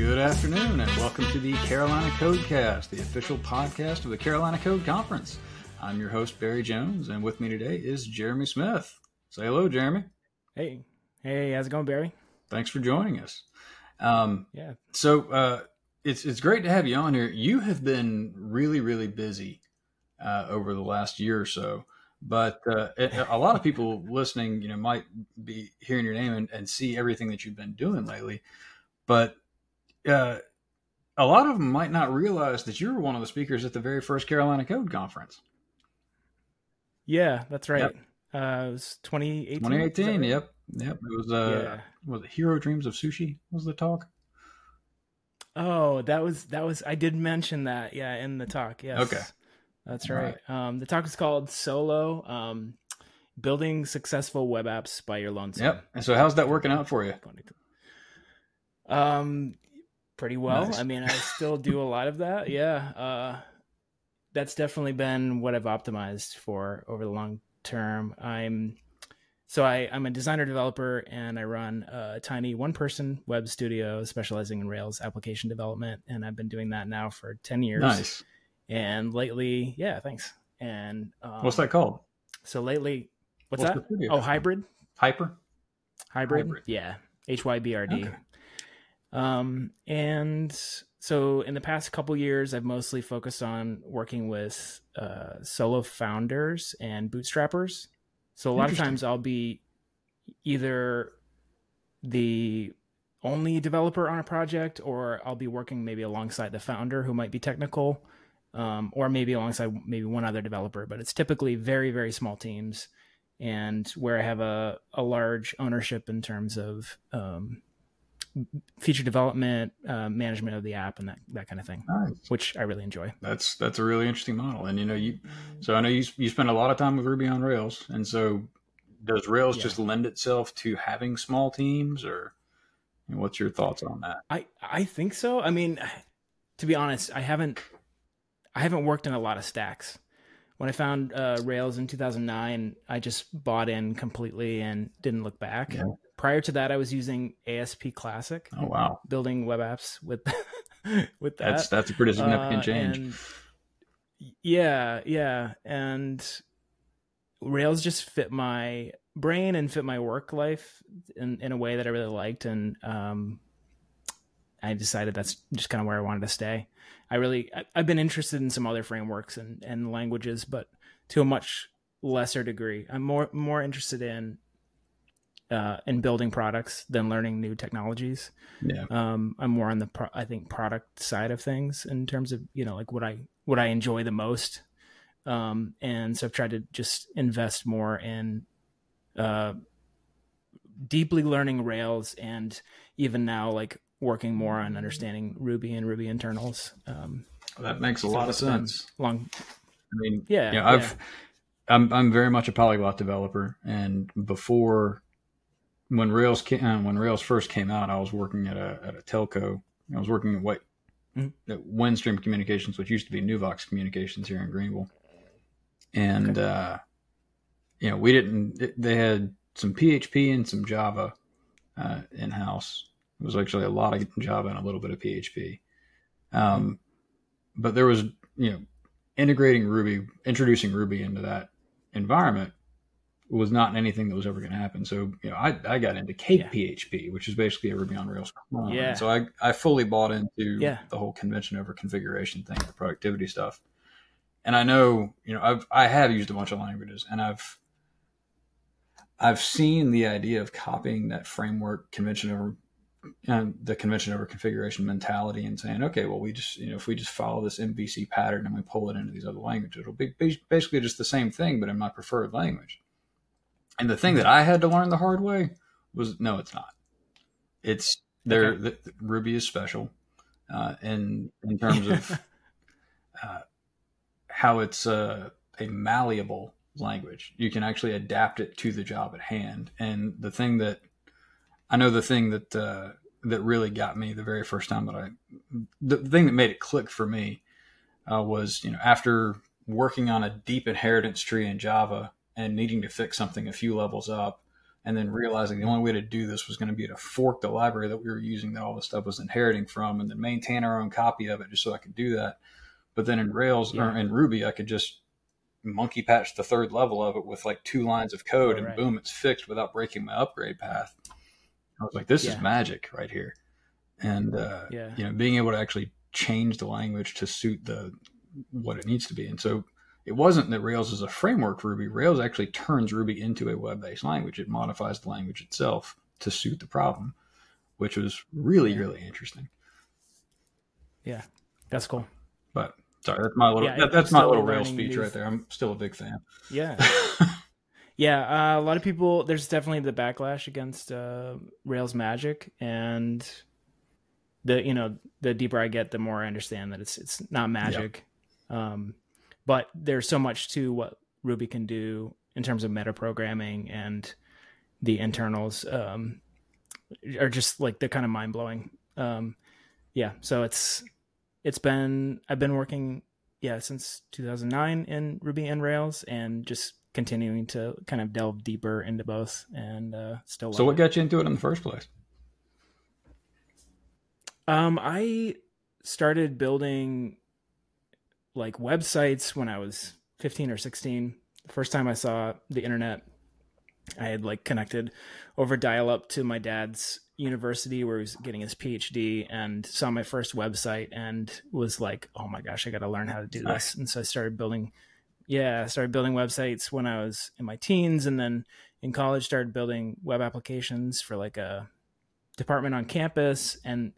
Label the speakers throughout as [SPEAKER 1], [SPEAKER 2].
[SPEAKER 1] Good afternoon, and welcome to the Carolina Code Cast, the official podcast of the Carolina Code Conference. I'm your host, Barry Jones, and with me today is Jeremy Smith. Say hello, Jeremy.
[SPEAKER 2] Hey, hey, how's it going, Barry?
[SPEAKER 1] Thanks for joining us. Um,
[SPEAKER 2] Yeah.
[SPEAKER 1] so uh, it's it's great to have you on here. You have been really, really busy uh, over the last year or so, but uh, a a lot of people listening, you know, might be hearing your name and, and see everything that you've been doing lately. But uh, a lot of them might not realize that you were one of the speakers at the very first Carolina Code Conference,
[SPEAKER 2] Yeah, that's right.
[SPEAKER 1] Yep.
[SPEAKER 2] Uh, it was 2018.
[SPEAKER 1] 2018.
[SPEAKER 2] right?
[SPEAKER 1] Yep, yep. It was uh,
[SPEAKER 2] Yeah.
[SPEAKER 1] was it Jiro Dreams of Sushi? Was the talk?
[SPEAKER 2] Oh, that was that was. I did mention that. Yeah, in the talk. Yes.
[SPEAKER 1] Okay.
[SPEAKER 2] That's right. Um, the talk is called Solo. Um, building successful web apps by your lonesome.
[SPEAKER 1] Yep. And so, how's that working out for you?
[SPEAKER 2] Um, pretty well.
[SPEAKER 1] Nice.
[SPEAKER 2] I mean, I still do a lot of that. Yeah. Uh, that's definitely been what I've optimized for over the long term. I'm so I, I'm a designer developer and I run a tiny one person web studio specializing in Rails application development. And I've been doing that now for 10 years.
[SPEAKER 1] Nice.
[SPEAKER 2] And lately, yeah, thanks. And um,
[SPEAKER 1] What's that called?
[SPEAKER 2] So lately, what's,
[SPEAKER 1] What's
[SPEAKER 2] that? Oh, HYBRD.
[SPEAKER 1] Hyper.
[SPEAKER 2] HYBRD,
[SPEAKER 1] HYBRD.
[SPEAKER 2] yeah h-y-b-r-d
[SPEAKER 1] Okay.
[SPEAKER 2] Um and so in the past couple years i've mostly focused on working with uh, solo founders and bootstrappers. So a lot of times i'll be either the only developer on a project or i'll be working maybe alongside the founder who might be technical um, or maybe alongside maybe one other developer but it's typically very very small teams and where I have a, a large ownership in terms of um, feature development, uh, management of the app, and that, that kind of thing,
[SPEAKER 1] Nice.
[SPEAKER 2] which I really enjoy.
[SPEAKER 1] That's that's a really interesting model. And you know, you so I know you you spend a lot of time with Ruby on Rails, and so does Rails
[SPEAKER 2] Yeah.
[SPEAKER 1] just lend itself to having small teams, or you know, what's your thoughts on that?
[SPEAKER 2] I, I think so. I mean, to be honest, I haven't I haven't worked in a lot of stacks. When I found uh, Rails in 2009, I just bought in completely and didn't look back.
[SPEAKER 1] Yeah.
[SPEAKER 2] Prior to that, I was using ASP Classic,
[SPEAKER 1] Oh wow,
[SPEAKER 2] building web apps with with that.
[SPEAKER 1] that's that's a pretty significant
[SPEAKER 2] Uh,
[SPEAKER 1] change.
[SPEAKER 2] and- yeah, yeah, and Rails just fit my brain and fit my work life in in a way that I really liked, and um, I decided that's just kind of where I wanted to stay. I really I, I've been interested in some other frameworks and and languages, but to a much lesser degree. I'm more more interested in uh, in building products than learning new technologies.
[SPEAKER 1] Yeah,
[SPEAKER 2] um i'm more on the pro- i think product side of things in terms of you know like what i what i enjoy the most. Um and so i've tried to just invest more in uh deeply learning rails and even now like working more on understanding ruby and ruby internals. Um
[SPEAKER 1] that makes a lot of sense.
[SPEAKER 2] long.
[SPEAKER 1] I mean,
[SPEAKER 2] yeah
[SPEAKER 1] you know, I've I'm I'm very much a polyglot developer, and before when Rails came, uh, when Rails first came out, I was working at a at a telco. I was working at what
[SPEAKER 2] Mhm.
[SPEAKER 1] at Windstream Communications, which used to be Nuvox Communications here in Greenville, and
[SPEAKER 2] Okay.
[SPEAKER 1] uh, you know we didn't. They had some PHP and some Java uh, in house. It was actually a lot of Java and a little bit of PHP, um, but there was you know integrating Ruby, introducing Ruby into that environment was not anything that was ever going to happen. So, you know, I, I got into Cake
[SPEAKER 2] Yeah.
[SPEAKER 1] PHP, which is basically a Ruby on Rails clone.
[SPEAKER 2] Yeah.
[SPEAKER 1] So I, I fully bought into
[SPEAKER 2] Yeah.
[SPEAKER 1] the whole convention over configuration thing, the productivity stuff. And I know, you know, I've, I have used a bunch of languages and I've, I've seen the idea of copying that framework convention over and the convention over configuration mentality and saying, okay, well, we just, you know, if we just follow this MVC pattern and we pull it into these other languages, it'll be basically just the same thing, but in my preferred language. And the thing that I had to learn the hard way was no, it's not. It's there.
[SPEAKER 2] Okay.
[SPEAKER 1] The, the- Ruby is special, uh, in in terms of uh, how it's uh, a malleable language. You can actually adapt it to the job at hand. And the thing that I know, the thing that uh, that really got me the very first time that I, the thing that made it click for me uh, was you know after working on a deep inheritance tree in Java and needing to fix something a few levels up, and then realizing the only way to do this was going to be to fork the library that we were using that all the stuff was inheriting from, and then maintain our own copy of it just so I could do that. But then in Rails yeah. or in Ruby, I could just monkey patch the third level of it with like two lines of code, oh, and boom, it's fixed without breaking my upgrade path. I was like, this yeah. is magic right here. And uh, yeah. you know, being able to actually change the language to suit the what it needs to be. And so it wasn't that Rails is a framework for Ruby. Rails actually turns Ruby into a web-based language. It modifies the language itself to suit the problem, which was really, really interesting.
[SPEAKER 2] Yeah, that's cool.
[SPEAKER 1] But sorry, that's my little yeah, that, that's my little Rails speech right there. I'm still a big fan.
[SPEAKER 2] Yeah. yeah, uh, a lot of people. There's definitely the backlash against uh, Rails magic, and the you know the deeper I get, the more I understand that it's it's not magic. Um, but there's so much to what Ruby can do in terms of meta programming and the internals um, are just like they're kind of mind blowing. Um, yeah, so it's it's been I've been working yeah since 2009 in Ruby and Rails and just continuing to kind of delve deeper into both and uh, still.
[SPEAKER 1] So what got you into it in the first place?
[SPEAKER 2] Um, I started building like websites when I was 15 or 16. The first time I saw the internet, I had like connected over dial up to my dad's university where he was getting his PhD and saw my first website and was like, oh my gosh, I got to learn how to do this. And so I started building, yeah, I started building websites when I was in my teens. And then in college, started building web applications for like a department on campus and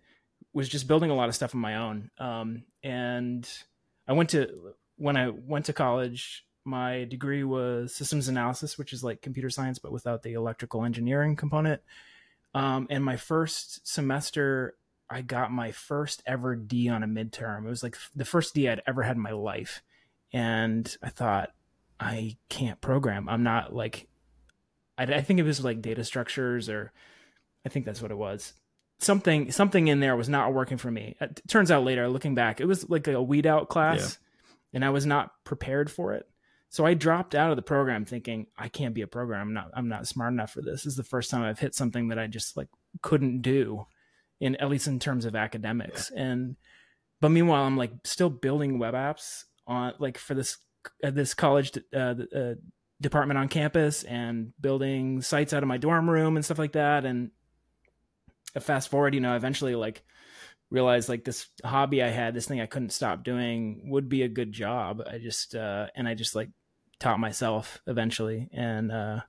[SPEAKER 2] was just building a lot of stuff on my own. Um, and I went to when I went to college. My degree was systems analysis, which is like computer science, but without the electrical engineering component. Um, and my first semester, I got my first ever D on a midterm. It was like the first D I'd ever had in my life. And I thought, I can't program. I'm not like, I, I think it was like data structures, or I think that's what it was something something in there was not working for me. It turns out later, looking back, it was like a weed out class, yeah. and I was not prepared for it. So I dropped out of the program thinking I can't be a programmer. I'm not I'm not smart enough for this. This is the first time I've hit something that I just like couldn't do in at least in terms of academics. Yeah. And but meanwhile I'm like still building web apps on like for this uh, this college uh, uh, department on campus and building sites out of my dorm room and stuff like that and fast forward, you know, eventually like realized like this hobby I had, this thing I couldn't stop doing would be a good job. I just uh and I just like taught myself eventually. And uh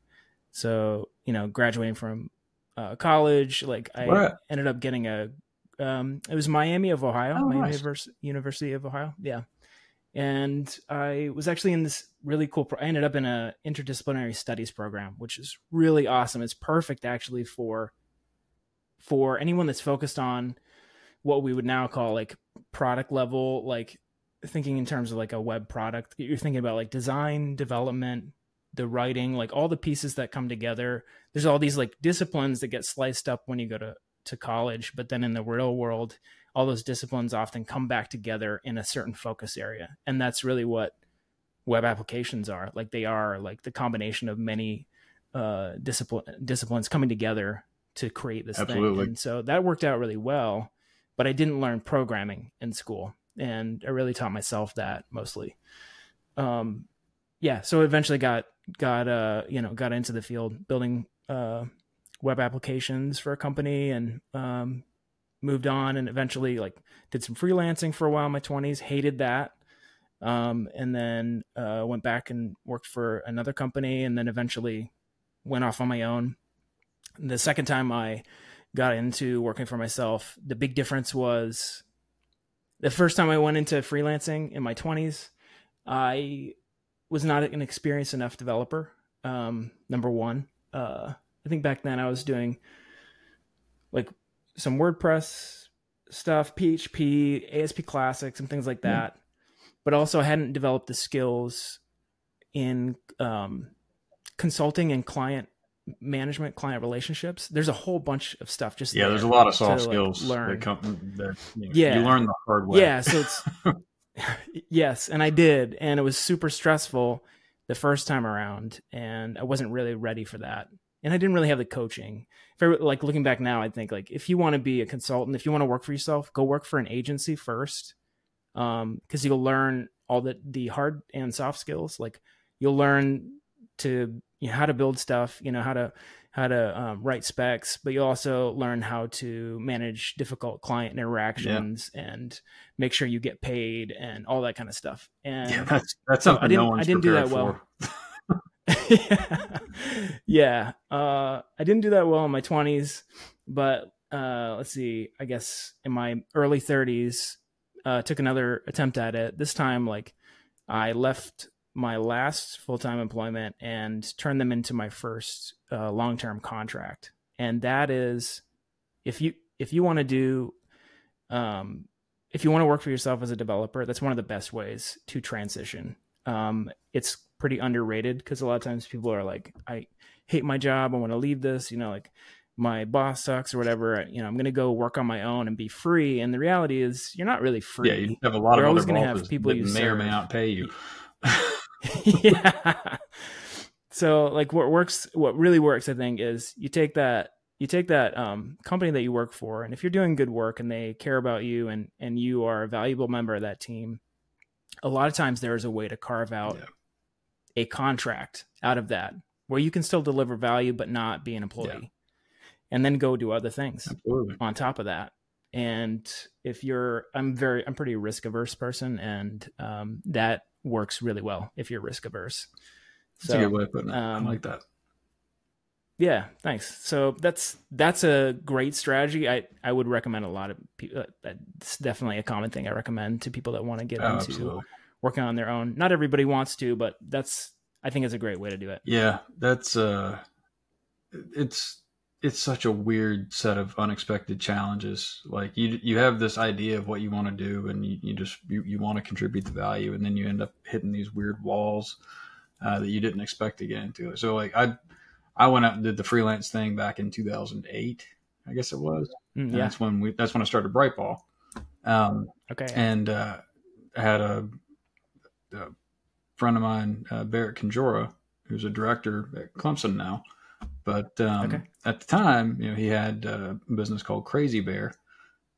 [SPEAKER 2] so, you know, graduating from uh college, like I ended up getting a um it was Miami of Ohio, oh, Miami nice. University of Ohio. Yeah. And I was actually in this really cool pro- I ended up in a interdisciplinary studies program, which is really awesome. It's perfect actually for for anyone that's focused on what we would now call like product level, like thinking in terms of like a web product, you're thinking about like design, development, the writing, like all the pieces that come together. There's all these like disciplines that get sliced up when you go to, to college, but then in the real world, all those disciplines often come back together in a certain focus area. And that's really what web applications are. Like they are like the combination of many uh, discipline disciplines coming together to create this Absolutely. thing. And so that worked out really well. But I didn't learn programming in school, and I really taught myself that mostly. Um, yeah, so eventually got got uh you know got into the field building uh web applications for a company and um moved on and eventually like did some freelancing for a while in my 20s hated that um, and then uh, went back and worked for another company and then eventually went off on my own the second time I got into working for myself, the big difference was the first time I went into freelancing in my 20s, I was not an experienced enough developer. Um, number one, uh, I think back then I was doing like some WordPress stuff, PHP, ASP Classic, some things like that, but also I hadn't developed the skills in um, consulting and client management client relationships there's a whole bunch of stuff just
[SPEAKER 1] yeah there's a lot of soft to, skills like, learn that come that, you know, yeah you learn the hard way
[SPEAKER 2] yeah so it's yes and i did and it was super stressful the first time around and i wasn't really ready for that and I didn't really have the coaching. If I, like looking back now, I think like if you want to be a consultant, if you want to work for yourself, go work for an agency first, because um, you'll learn all the the hard and soft skills. Like you'll learn to you know, how to build stuff, you know how to how to um, write specs, but you also learn how to manage difficult client interactions yeah. and make sure you get paid and all that kind of stuff. And
[SPEAKER 1] yeah, that's that's something I didn't, no I didn't do that well.
[SPEAKER 2] yeah, yeah. Uh, I didn't do that well in my twenties, but uh, let's see. I guess in my early thirties, uh, took another attempt at it. This time, like I left my last full time employment and turn them into my first uh, long term contract. And that is, if you if you want to do, um, if you want to work for yourself as a developer, that's one of the best ways to transition. Um, it's pretty underrated because a lot of times people are like, I hate my job, I want to leave this. You know, like my boss sucks or whatever. You know, I'm going to go work on my own and be free. And the reality is, you're not really free.
[SPEAKER 1] Yeah, you have a lot You're of always going to have people you may serve. or may not pay you.
[SPEAKER 2] yeah. So like what works what really works I think is you take that you take that um, company that you work for and if you're doing good work and they care about you and and you are a valuable member of that team a lot of times there is a way to carve out yeah. a contract out of that where you can still deliver value but not be an employee yeah. and then go do other things Absolutely. on top of that and if you're i'm very i'm pretty risk averse person and um, that works really well if you're risk averse.
[SPEAKER 1] That's a good way of putting it. Um, I like that.
[SPEAKER 2] Yeah, thanks. So that's that's a great strategy. I I would recommend a lot of people. Uh, that's definitely a common thing I recommend to people that want to get oh, into absolutely. working on their own. Not everybody wants to, but that's I think is a great way to do it.
[SPEAKER 1] Yeah, that's uh, it's it's such a weird set of unexpected challenges. Like you, you have this idea of what you want to do, and you, you just you, you want to contribute the value, and then you end up hitting these weird walls uh, that you didn't expect to get into. So like I, I went out and did the freelance thing back in 2008, I guess it was. Mm, yeah. That's when we. That's when I started Brightball. Um, okay. And uh, I had a, a, friend of mine, uh, Barrett Conjora, who's a director at Clemson now but um, okay. at the time, you know, he had a business called Crazy Bear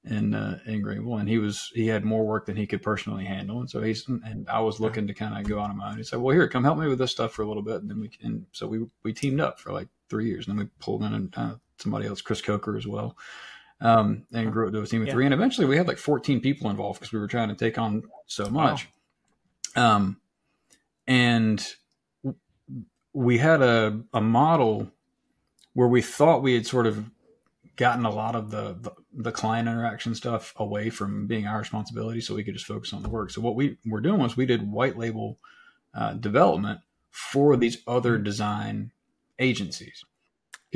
[SPEAKER 1] in uh, in Greenville, and he was he had more work than he could personally handle, and so he's and I was looking to kind of go on my own. He said, "Well, here, come help me with this stuff for a little bit," and then we and so we we teamed up for like three years, and then we pulled in uh, somebody else, Chris Coker as well, um, and grew up to a team of yeah. three, and eventually we had like 14 people involved because we were trying to take on so much. Wow. Um, and we had a a model where we thought we had sort of gotten a lot of the, the, the client interaction stuff away from being our responsibility so we could just focus on the work. So what we were doing was we did white label uh, development for these other design agencies.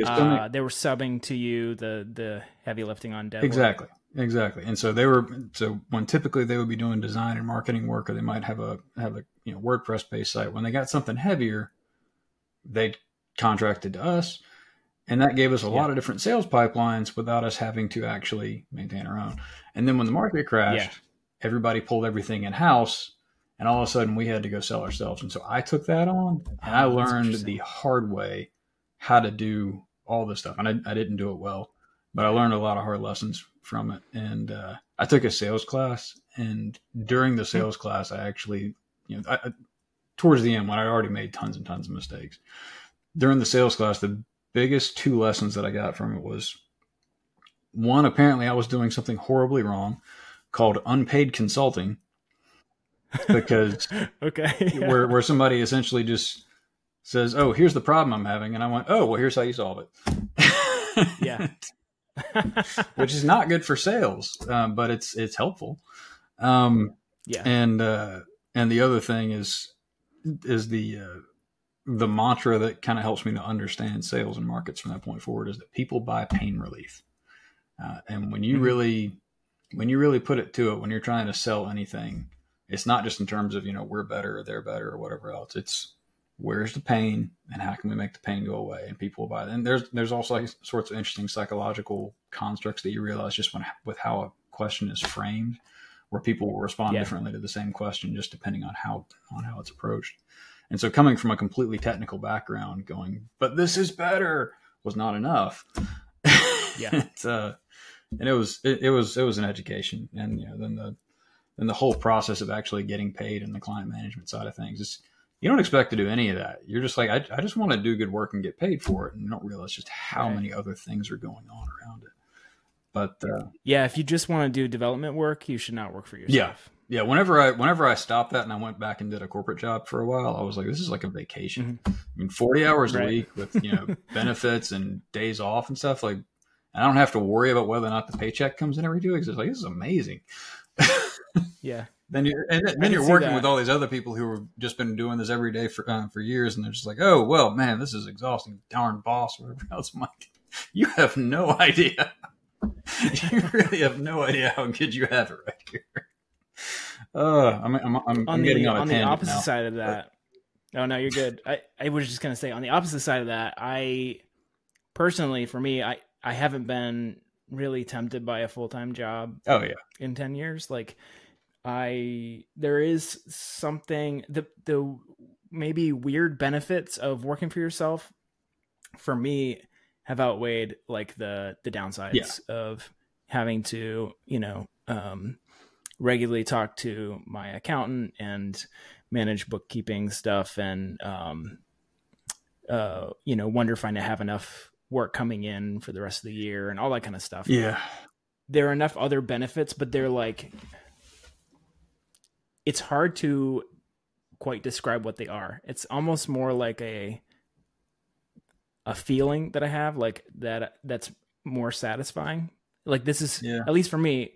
[SPEAKER 2] Uh, they, they, were subbing to you the the heavy lifting on dev
[SPEAKER 1] exactly exactly. And so they were so when typically they would be doing design and marketing work or they might have a have a you know wordpress based site when they got something heavier they contracted to us and that gave us a yeah. lot of different sales pipelines without us having to actually maintain our own. And then when the market crashed, yeah. everybody pulled everything in house, and all of a sudden we had to go sell ourselves. And so I took that on, and I oh, learned the hard way how to do all this stuff. And I, I, didn't do it well, but I learned a lot of hard lessons from it. And uh, I took a sales class, and during the sales class, I actually, you know, I, towards the end when I already made tons and tons of mistakes. During the sales class, the biggest two lessons that I got from it was one, apparently I was doing something horribly wrong called unpaid consulting because
[SPEAKER 2] okay
[SPEAKER 1] yeah. where, where somebody essentially just says, Oh, here's the problem I'm having. And I went, Oh, well, here's how you solve
[SPEAKER 2] it. yeah.
[SPEAKER 1] Which is not good for sales, um, but it's, it's helpful. Um, yeah. And, uh, and the other thing is, is the, uh, the mantra that kind of helps me to understand sales and markets from that point forward is that people buy pain relief. Uh, and when you mm-hmm. really, when you really put it to it, when you're trying to sell anything, it's not just in terms of, you know, we're better or they're better or whatever else. It's where's the pain and how can we make the pain go away? And people buy it. And there's, there's also like sorts of interesting psychological constructs that you realize just when, with how a question is framed, where people will respond yeah. differently to the same question, just depending on how, on how it's approached. And so coming from a completely technical background, going, but this is better was not enough.
[SPEAKER 2] Yeah.
[SPEAKER 1] it's, uh, and it was it, it was it was an education, and you know then the then the whole process of actually getting paid and the client management side of things is you don't expect to do any of that. You're just like I, I just want to do good work and get paid for it, and you don't realize just how
[SPEAKER 2] Right.
[SPEAKER 1] many other things are going on around it. But uh,
[SPEAKER 2] Yeah, if you just want to do development work, you should not work for yourself.
[SPEAKER 1] yeah, whenever I whenever I stopped that and I went back and did a corporate job for a while, I was like, this is like a vacation. I mean, forty hours a week with you know benefits and days off and stuff. Like, I don't have to worry about whether or not the paycheck comes in every two weeks. It's like this is amazing.
[SPEAKER 2] Yeah.
[SPEAKER 1] Then you're and then you're working
[SPEAKER 2] that.
[SPEAKER 1] with all these other people who have just been doing this every day for uh, for years, and they're just like, oh well, man, this is exhausting. Darn boss, whatever else. I'm like, you have no idea. you really have no idea how good you have it right here. Uh, I'm I'm, I'm,
[SPEAKER 2] on
[SPEAKER 1] getting
[SPEAKER 2] the
[SPEAKER 1] on a
[SPEAKER 2] on the opposite
[SPEAKER 1] now.
[SPEAKER 2] side of that oh no you're good i i was just gonna say on the opposite side of that i personally for me i i haven't been really tempted by a full-time job
[SPEAKER 1] Oh yeah,
[SPEAKER 2] in 10 years like i there is something the the maybe weird benefits of working for yourself for me have outweighed like the the downsides
[SPEAKER 1] Yeah.
[SPEAKER 2] of having to you know um regularly talk to my accountant and manage bookkeeping stuff and um uh you know wonder if i have enough work coming in for the rest of the year and all that kind of stuff
[SPEAKER 1] yeah,
[SPEAKER 2] there are enough other benefits, but they're like it's hard to quite describe what they are. It's almost more like a a feeling that I have like that that's more satisfying. Like this is
[SPEAKER 1] Yeah.
[SPEAKER 2] at least for me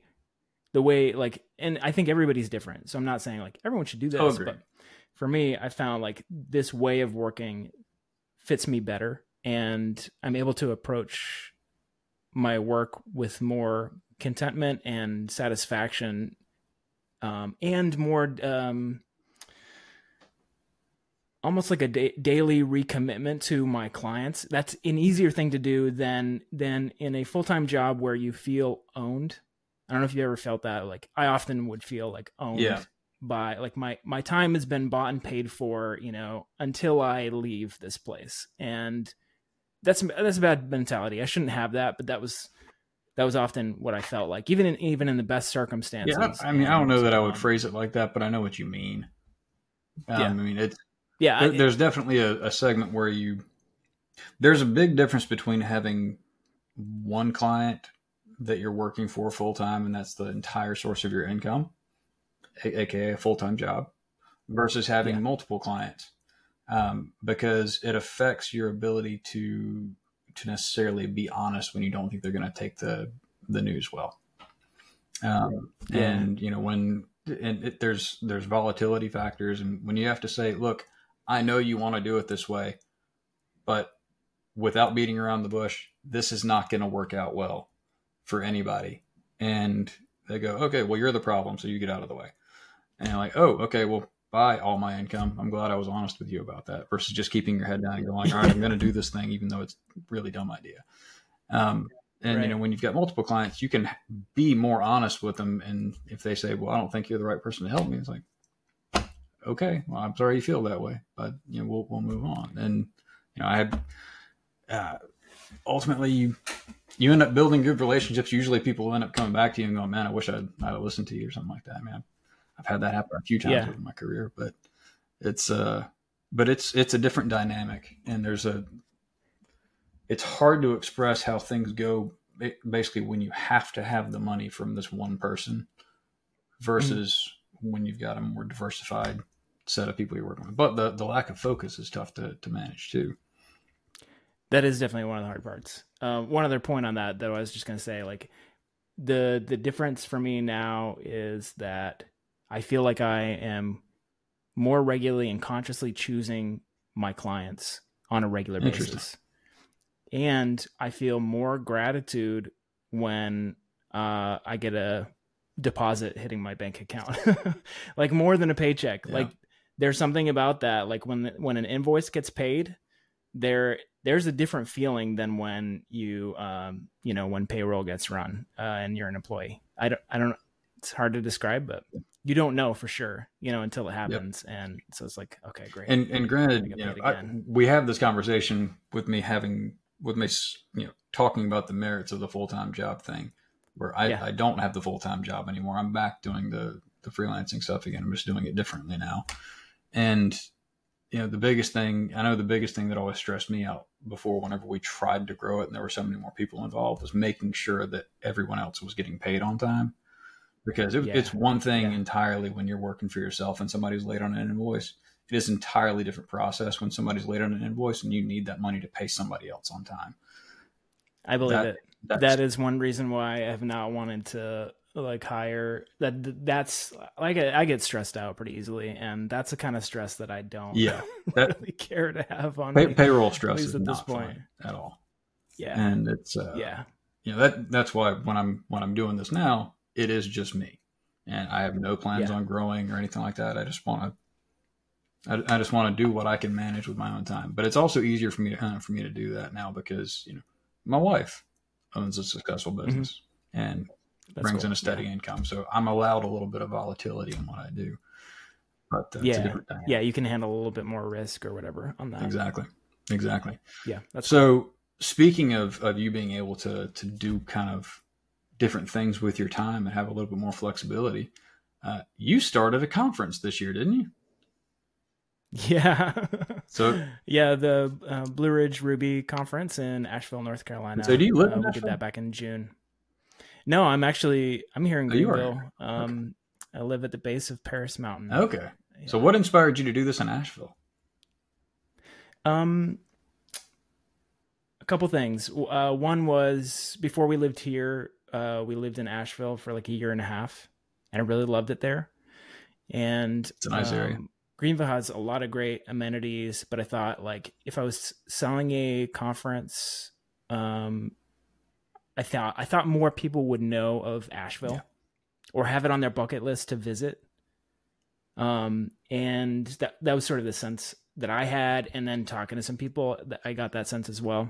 [SPEAKER 2] the way like and I think everybody's different. So I'm not saying like everyone should do this,
[SPEAKER 1] Oh,
[SPEAKER 2] but for me I found like this way of working fits me better and I'm able to approach my work with more contentment and satisfaction um, and more um, almost like a da- daily recommitment to my clients. That's an easier thing to do than than in a full-time job where you feel owned i don't know if you ever felt that like i often would feel like owned
[SPEAKER 1] Yeah.
[SPEAKER 2] by like my my time has been bought and paid for you know until i leave this place and that's that's a bad mentality i shouldn't have that but that was that was often what i felt like even in even in the best circumstances
[SPEAKER 1] yeah. I mean, I don't know that I would
[SPEAKER 2] um,
[SPEAKER 1] phrase it like that, but I know what you mean. Um,
[SPEAKER 2] Yeah.
[SPEAKER 1] I mean, it's
[SPEAKER 2] yeah
[SPEAKER 1] there,
[SPEAKER 2] I-
[SPEAKER 1] there's definitely a, a segment where you there's a big difference between having one client that you're working for full time and that's the entire source of your income a- aka a full-time job versus having
[SPEAKER 2] Yeah.
[SPEAKER 1] multiple clients um, because it affects your ability to to necessarily be honest when you don't think they're going to take the the news well um,
[SPEAKER 2] Yeah.
[SPEAKER 1] and you know when and it, there's there's volatility factors and when you have to say look i know you want to do it this way but without beating around the bush this is not going to work out well for anybody. And they go okay well you're the problem so you get out of the way. And you're like oh okay well buy all my income. I'm glad i was honest with you about that versus just keeping your head down and going all right i'm going to do this thing even though it's a really dumb idea. Um, and
[SPEAKER 2] Right.
[SPEAKER 1] you know when you've got multiple clients you can be more honest with them and if they say well i don't think you're the right person to help me it's like okay well i'm sorry you feel that way but you know we'll, we'll move on. And you know i had uh, ultimately you you end up building good relationships. Usually people end up coming back to you and going man i wish i'd, I'd listened to you or something like that. Man i've had that happen a few times
[SPEAKER 2] Yeah.
[SPEAKER 1] in my career but it's uh but it's it's a different dynamic and there's a it's hard to express how things go ba- basically when you have to have the money from this one person versus when you've got a more diversified set of people you're working with. But the, the lack of focus is tough to, to manage too
[SPEAKER 2] that is definitely one of the hard parts. Um, one other point on that, though, I was just going to say, like the the difference for me now is that I feel like I am more regularly and consciously choosing my clients on a regular basis, and I feel more gratitude when uh, I get a deposit hitting my bank account, like more than a paycheck.
[SPEAKER 1] Yeah.
[SPEAKER 2] Like there's something about that. Like when when an invoice gets paid, there there's a different feeling than when you um you know when payroll gets run uh, and you're an employee. I don't I don't it's hard to describe, but you don't know for sure, you know, until it happens. Yep. And so it's like, okay, great.
[SPEAKER 1] And and granted, you know, I, we have this conversation with me having with me, you know, talking about the merits of the full time job thing, where I, yeah. I don't have the full time job anymore. I'm back doing the the freelancing stuff again. I'm just doing it differently now. And you know, the biggest thing I know the biggest thing that always stressed me out before whenever we tried to grow it and there were so many more people involved was making sure that everyone else was getting paid on time because it, yeah. it's one thing yeah. entirely when you're working for yourself and somebody's late on an invoice. It is an entirely different process when somebody's late on an invoice and you need that money to pay somebody else on time.
[SPEAKER 2] I believe that, it. That is one reason why I have not wanted to like higher that. That's like I get stressed out pretty easily, and that's the kind of stress that I don't.
[SPEAKER 1] Yeah,
[SPEAKER 2] that, really care to have on
[SPEAKER 1] pay, payroll stress is at this point at all.
[SPEAKER 2] Yeah,
[SPEAKER 1] and it's uh,
[SPEAKER 2] yeah,
[SPEAKER 1] you know that that's why when I'm when I'm doing this now, it is just me, and I have no plans yeah. on growing or anything like that. I just want to. I, I just want to do what I can manage with my own time, but it's also easier for me to uh, for me to do that now because you know my wife owns a successful mm-hmm. business mm-hmm. and That's brings cool. in a steady yeah. income, so I'm allowed a little bit of volatility in what I do. But uh,
[SPEAKER 2] yeah, yeah, you can handle a little bit more risk or whatever on that.
[SPEAKER 1] Exactly, exactly.
[SPEAKER 2] Yeah. That's
[SPEAKER 1] so cool. speaking of of you being able to to do kind of different things with your time and have a little bit more flexibility. Uh, you started a conference this year, didn't you?
[SPEAKER 2] Yeah.
[SPEAKER 1] so
[SPEAKER 2] yeah, the uh, Blue Ridge Ruby conference in Asheville, North Carolina.
[SPEAKER 1] So do you live? Uh,
[SPEAKER 2] we did that back in June. No, I'm actually I'm here in oh, Greenville. Um, okay. I live at the base of Paris Mountain.
[SPEAKER 1] Okay. Yeah. So what inspired you to do this in Asheville?
[SPEAKER 2] Um, a couple things. Uh, one was before we lived here, uh, we lived in Asheville for like a year and a half, and I really loved it there. And
[SPEAKER 1] it's a nice um, area.
[SPEAKER 2] Greenville has a lot of great amenities, but I thought like if I was selling a conference, um, I thought I thought more people would know of Asheville yeah. or have it on their bucket list to visit. Um, and that that was sort of the sense that I had, and then talking to some people, I got that sense as well.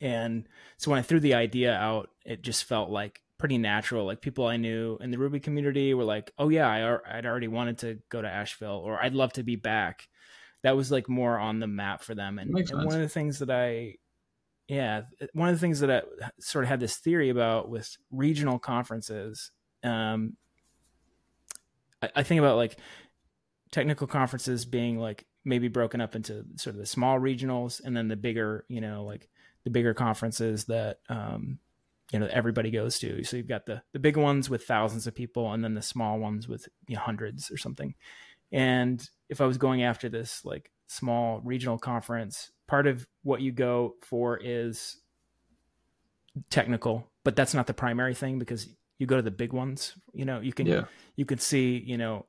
[SPEAKER 2] And so when I threw the idea out, it just felt like pretty natural. Like people I knew in the Ruby community were like, "Oh yeah, I I'd already wanted to go to Asheville, or I'd love to be back." That was like more on the map for them. And, and one of the things that I, yeah, one of the things that I sort of had this theory about with regional conferences. Um, I, I think about like technical conferences being like maybe broken up into sort of the small regionals and then the bigger, you know, like the bigger conferences that um, you know everybody goes to. So you've got the the big ones with thousands of people, and then the small ones with you know, hundreds or something. And if I was going after this like small regional conference, part of what you go for is technical, but that's not the primary thing because you go to the big ones. You know, you can yeah. you can see you know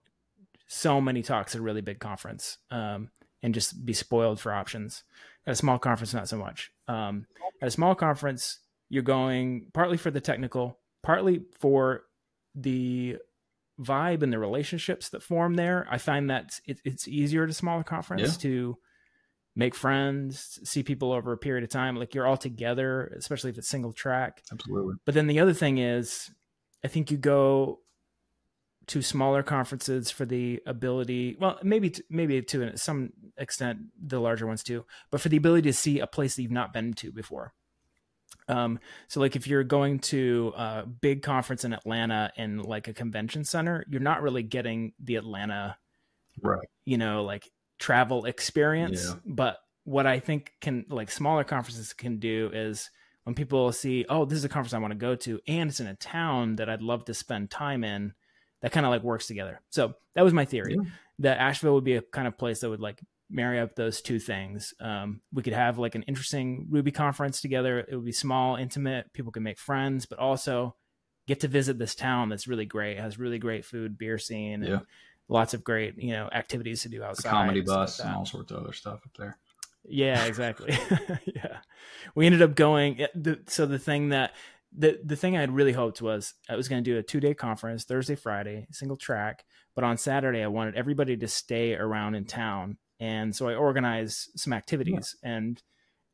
[SPEAKER 2] so many talks at a really big conference um, and just be spoiled for options. At a small conference, not so much. Um, at a small conference, you're going partly for the technical, partly for the vibe and the relationships that form there. I find that it, it's easier at a smaller conference yeah. to make friends, see people over a period of time. Like you're all together, especially if it's single track.
[SPEAKER 1] Absolutely.
[SPEAKER 2] But then the other thing is, I think you go to smaller conferences for the ability well maybe to, maybe to some extent the larger ones too but for the ability to see a place that you've not been to before um, so like if you're going to a big conference in Atlanta in like a convention center, you're not really getting the Atlanta,
[SPEAKER 1] right?
[SPEAKER 2] You know, like travel experience. Yeah. But what I think can like smaller conferences can do is when people see, oh, this is a conference I want to go to, and it's in a town that I'd love to spend time in that kind of like works together. So that was my theory yeah. that Asheville would be a kind of place that would like marry up those two things. Um, we could have like an interesting Ruby conference together. It would be small, intimate. People can make friends, but also get to visit this town that's really great. It has really great food, beer scene, yeah. lots of great you know activities to do outside.
[SPEAKER 1] Comedy bus like and all sorts of other stuff up there.
[SPEAKER 2] Yeah, exactly. yeah, we ended up going. So the thing that the the thing I had really hoped was I was going to do a two day conference Thursday Friday single track, but on Saturday I wanted everybody to stay around in town, and so I organized some activities yeah. and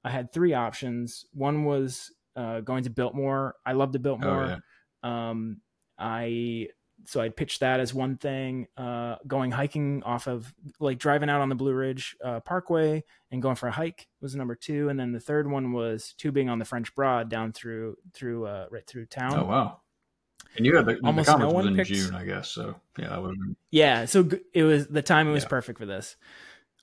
[SPEAKER 2] I had three options. One was uh, going to Biltmore. I love the Biltmore. Oh, yeah. um, I so I pitched that as one thing. Uh, going hiking off of like driving out on the Blue Ridge uh, Parkway and going for a hike was number two, and then the third one was tubing on the French Broad down through through uh, right through town.
[SPEAKER 1] Oh wow! And you had the,
[SPEAKER 2] Almost
[SPEAKER 1] the conference
[SPEAKER 2] no
[SPEAKER 1] was
[SPEAKER 2] one
[SPEAKER 1] in
[SPEAKER 2] picks-
[SPEAKER 1] June, I guess. So yeah, that would have been
[SPEAKER 2] Yeah, so it was the timing was
[SPEAKER 1] Yeah.
[SPEAKER 2] perfect for this.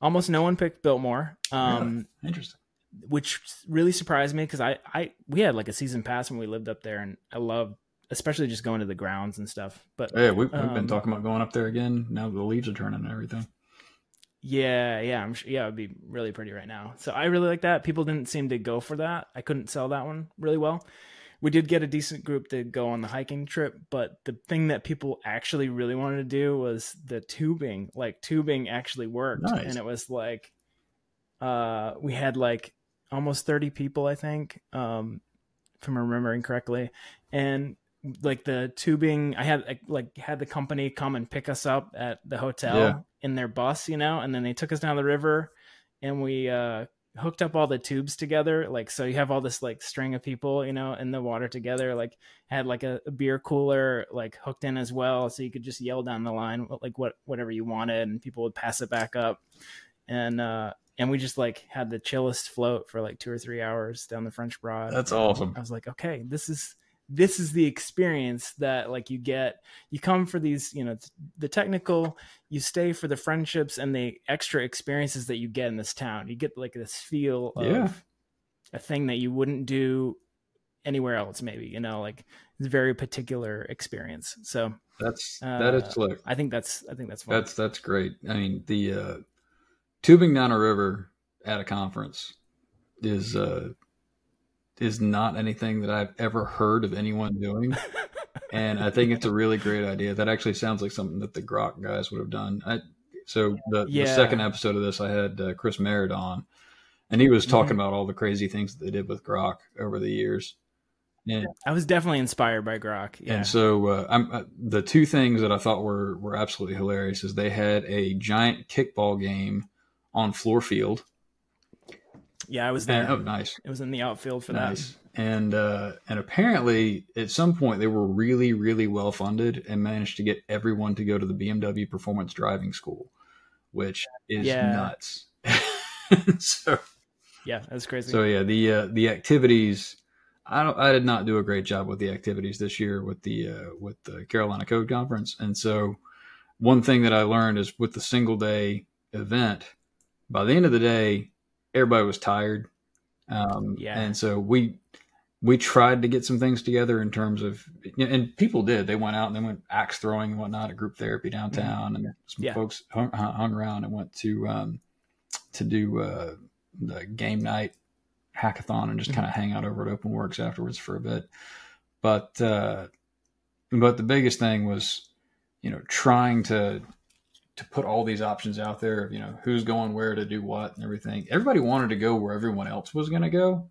[SPEAKER 2] Almost no one picked Biltmore, um,
[SPEAKER 1] interesting.
[SPEAKER 2] which really surprised me because I, I we had like a season pass when we lived up there, and I love especially just going to the grounds and stuff. But
[SPEAKER 1] Yeah, we, we've been
[SPEAKER 2] um,
[SPEAKER 1] talking about going up there again now the leaves are turning and everything.
[SPEAKER 2] Yeah, yeah, I'm sure. Yeah, it'd be really pretty right now. So I really like that. People didn't seem to go for that. I couldn't sell that one really well. We did get a decent group to go on the hiking trip, but the thing that people actually really wanted to do was the tubing. Like tubing actually worked,
[SPEAKER 1] Nice.
[SPEAKER 2] and it was like, uh, we had like almost thirty people, I think, um, if I'm remembering correctly, and like the tubing i had like had the company come and pick us up at the hotel
[SPEAKER 1] Yeah.
[SPEAKER 2] in their bus you know and then they took us down the river and we uh hooked up all the tubes together like so you have all this like string of people you know in the water together like had like a, a beer cooler like hooked in as well so you could just yell down the line like what whatever you wanted and people would pass it back up and uh and we just like had the chillest float for like two or three hours down the french broad
[SPEAKER 1] That's awesome.
[SPEAKER 2] i was like okay this is this is the experience that like you get. You come for these you know the technical you stay for the friendships and the extra experiences that you get in this town. You get like this feel of a thing that you wouldn't do anywhere else maybe you know like it's a very particular experience. So
[SPEAKER 1] That's that is
[SPEAKER 2] Uh,
[SPEAKER 1] slick.
[SPEAKER 2] i think that's i think that's fun.
[SPEAKER 1] That's that's great. I mean, the uh, tubing down a river at a conference is uh, is not anything that I've ever heard of anyone doing, and I think it's a really great idea. That actually sounds like something that the Grok guys would have done. I, so the, the second episode of this, I had uh, Chris Merritt on, and he was talking
[SPEAKER 2] Mhm.
[SPEAKER 1] about all the crazy things that they did with Grok over the years. And
[SPEAKER 2] i was definitely inspired by grok yeah
[SPEAKER 1] and so uh, I'm, uh, the two things that I thought were were absolutely hilarious is they had a giant kickball game on Fluor Field.
[SPEAKER 2] Yeah i was there
[SPEAKER 1] And, oh, nice,
[SPEAKER 2] it was in the outfield for that.
[SPEAKER 1] nice. And uh, and apparently at some point they were really really well funded and managed to get everyone to go to the BMW Performance Driving School, which is
[SPEAKER 2] Yeah.
[SPEAKER 1] nuts. so
[SPEAKER 2] yeah that's crazy
[SPEAKER 1] so yeah, the uh, the activities. I don't. I did not do a great job with the activities this year with the uh, with the Carolina Code Conference, and so one thing that I learned is with the single day event. By the end of the day, everybody was tired, um,
[SPEAKER 2] Yeah.
[SPEAKER 1] and so we we tried to get some things together in terms of, and people did. They went out and they went axe throwing and whatnot at group therapy downtown, and some
[SPEAKER 2] Yeah.
[SPEAKER 1] folks hung, hung around and went to um, to do uh, the game night hackathon and just kind of hang out over at OpenWorks afterwards for a bit. But uh, but the biggest thing was, you know, trying to to put all these options out there of you know who's going where to do what and everything. Everybody wanted to go where everyone else was going to go,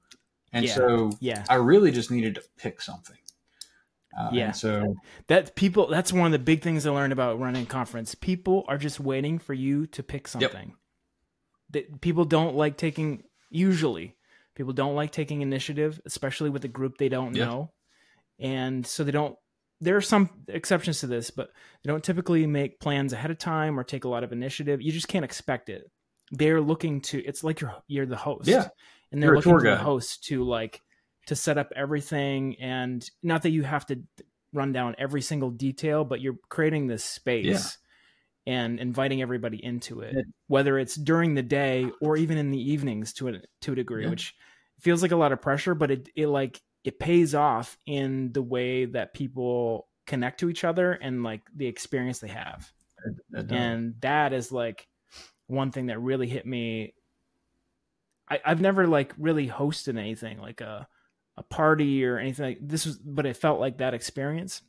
[SPEAKER 1] and
[SPEAKER 2] Yeah.
[SPEAKER 1] so
[SPEAKER 2] yeah
[SPEAKER 1] I really just needed to pick something. Uh,
[SPEAKER 2] Yeah.
[SPEAKER 1] and so
[SPEAKER 2] that people that's one of the big things i learned about running conference people are just waiting for you to pick something that people don't like taking usually people don't like taking initiative especially with a group they don't
[SPEAKER 1] Yeah.
[SPEAKER 2] know and so they don't there are some exceptions to this but they don't typically make plans ahead of time or take a lot of initiative you just can't expect it they're looking to it's like you're you're the host
[SPEAKER 1] Yeah.
[SPEAKER 2] and they're looking to the host to like to set up everything and not that you have to run down every single detail but you're creating this space and inviting everybody into it
[SPEAKER 1] Yeah.
[SPEAKER 2] whether it's during the day or even in the evenings to a to a degree
[SPEAKER 1] Yeah.
[SPEAKER 2] which feels like a lot of pressure but it it like it pays off in the way that people connect to each other and like the experience they have. And that is like one thing that really hit me. I, i've never like really hosted anything like a a party or anything like this was but it felt like that experience.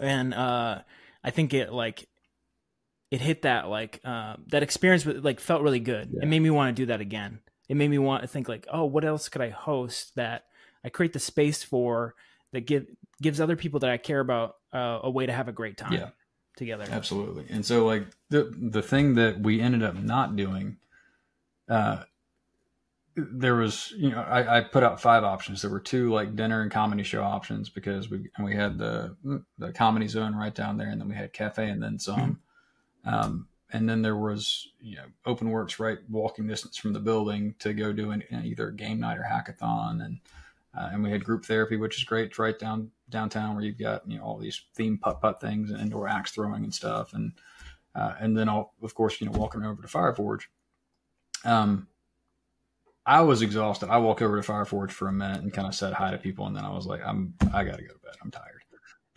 [SPEAKER 2] And uh i think it like it hit that like uh, that experience with like felt really good.
[SPEAKER 1] Yeah.
[SPEAKER 2] it made me want to do that again. It made me want to think like oh what else could i host that i create the space for that give gives other people that i care about uh, a way to have a great time
[SPEAKER 1] Yeah.
[SPEAKER 2] together
[SPEAKER 1] Absolutely. And so like the the thing that we ended up not doing uh there was you know I, I, put out five options. There were two like dinner and comedy show options because we and we had the the comedy zone right down there, and then we had cafe and then some. Mm-hmm. Um, and then there was you know OpenWorks right walking distance from the building to go do an, either game night or hackathon, and uh, and we had group therapy, which is great. It's right down downtown where you've got you know all these theme putt putt things and indoor axe throwing and stuff, and uh, and then all of course you know walking over to Fireforge. Um, I was exhausted. I walked over to Fireforge for a minute and kind of said hi to people, and then I was like, I'm I got to go to bed. I'm tired.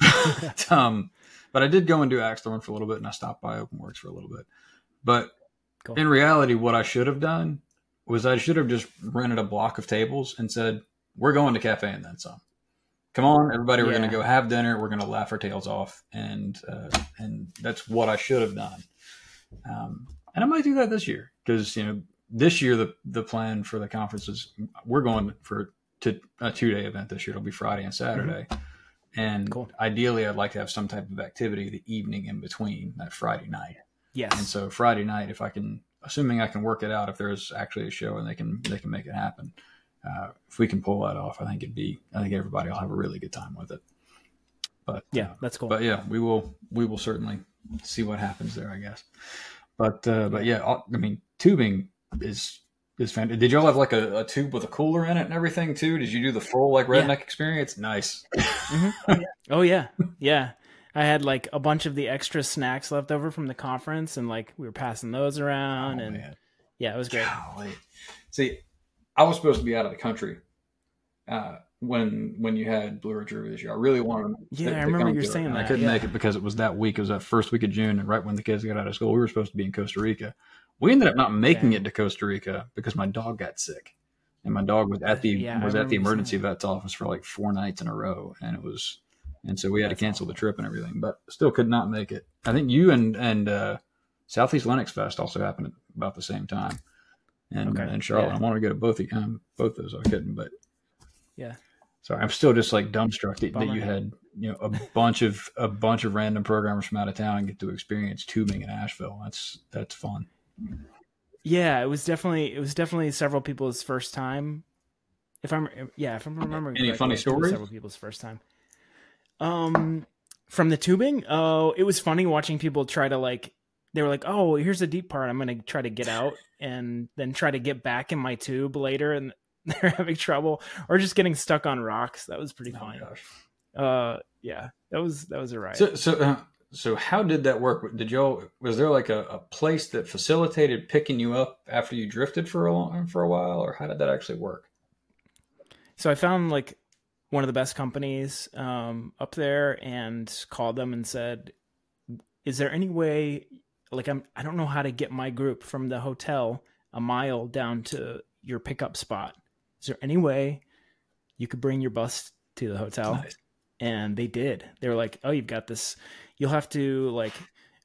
[SPEAKER 1] um, but I did go and do Axe Throwing for a little bit, and I stopped by OpenWorks for a little bit. But cool. in reality, what I should have done was I should have just rented a block of tables and said, "We're going to cafe and then some. Come on, everybody, we're yeah. going to go have dinner. We're going to laugh our tails off." And uh, and that's what I should have done. Um, and I might do that this year because you know this year the the plan for the conference is we're going for to a two day event this year. It'll be Friday and Saturday. Mm-hmm. And cool. ideally, I'd like to have some type of activity the evening in between that Friday night.
[SPEAKER 2] Yes.
[SPEAKER 1] And so Friday night, if I can, assuming I can work it out, if there's actually a show and they can they can make it happen, uh, if we can pull that off, I think it'd be. I think everybody will have a really good time with it. But
[SPEAKER 2] yeah, that's cool.
[SPEAKER 1] But yeah, we will we will certainly see what happens there, I guess. But uh, but yeah, I mean, tubing is is fantastic. Did y'all have like a, a, tube with a cooler in it and everything too? Did you do the full like redneck yeah. experience? Nice.
[SPEAKER 2] Mm-hmm. oh yeah, yeah. I had like a bunch of the extra snacks left over from the conference, and like we were passing those around, oh, and man. yeah, it was great. Golly.
[SPEAKER 1] See, I was supposed to be out of the country uh, when when you had Blue Ridge Ruby this year. I really wanted.
[SPEAKER 2] Yeah, to, I remember you saying that.
[SPEAKER 1] I couldn't
[SPEAKER 2] yeah.
[SPEAKER 1] make it because it was that week. It was that first week of June, and right when the kids got out of school, we were supposed to be in Costa Rica. We ended up not making it to Costa Rica because my dog got sick, and my dog was at the yeah, was at the emergency vet's office for like four nights in a row, and it was, and so we had That's to cancel awful. the trip and everything. But still could not make it. I think you and and uh, Southeast Linux Fest also happened at about the same time, and okay. and Charlotte. Yeah. I want to go to both of um, both those. I couldn't, but
[SPEAKER 2] yeah.
[SPEAKER 1] Sorry, I'm still just like dumbstruck that, that you had you know a bunch of a bunch of random programmers from out of town get to experience tubing in Asheville. That's that's fun.
[SPEAKER 2] Yeah, it was definitely it was definitely several people's first time. If I'm yeah, if I'm remembering
[SPEAKER 1] any funny stories,
[SPEAKER 2] several people's first time. Um, from the tubing, oh, it was funny watching people try to like. They were like, "Oh, here's the deep part. I'm gonna try to get out, and then try to get back in my tube later." And they're having trouble, or just getting stuck on rocks. That was pretty oh funny. Uh, yeah, that was that was a ride.
[SPEAKER 1] So, so uh, so how did that work? Did y'all was there like a, a, place that facilitated picking you up after you drifted for a long for a while, or how did that actually work?
[SPEAKER 2] So I found like one of the best companies um, up there and called them and said, "Is there any way? Like I'm I don't know how to get my group from the hotel a mile down to your pickup spot. Is there any way you could bring your bus to the hotel?" Nice. And they did. They were like, "Oh, you've got this." you'll have to like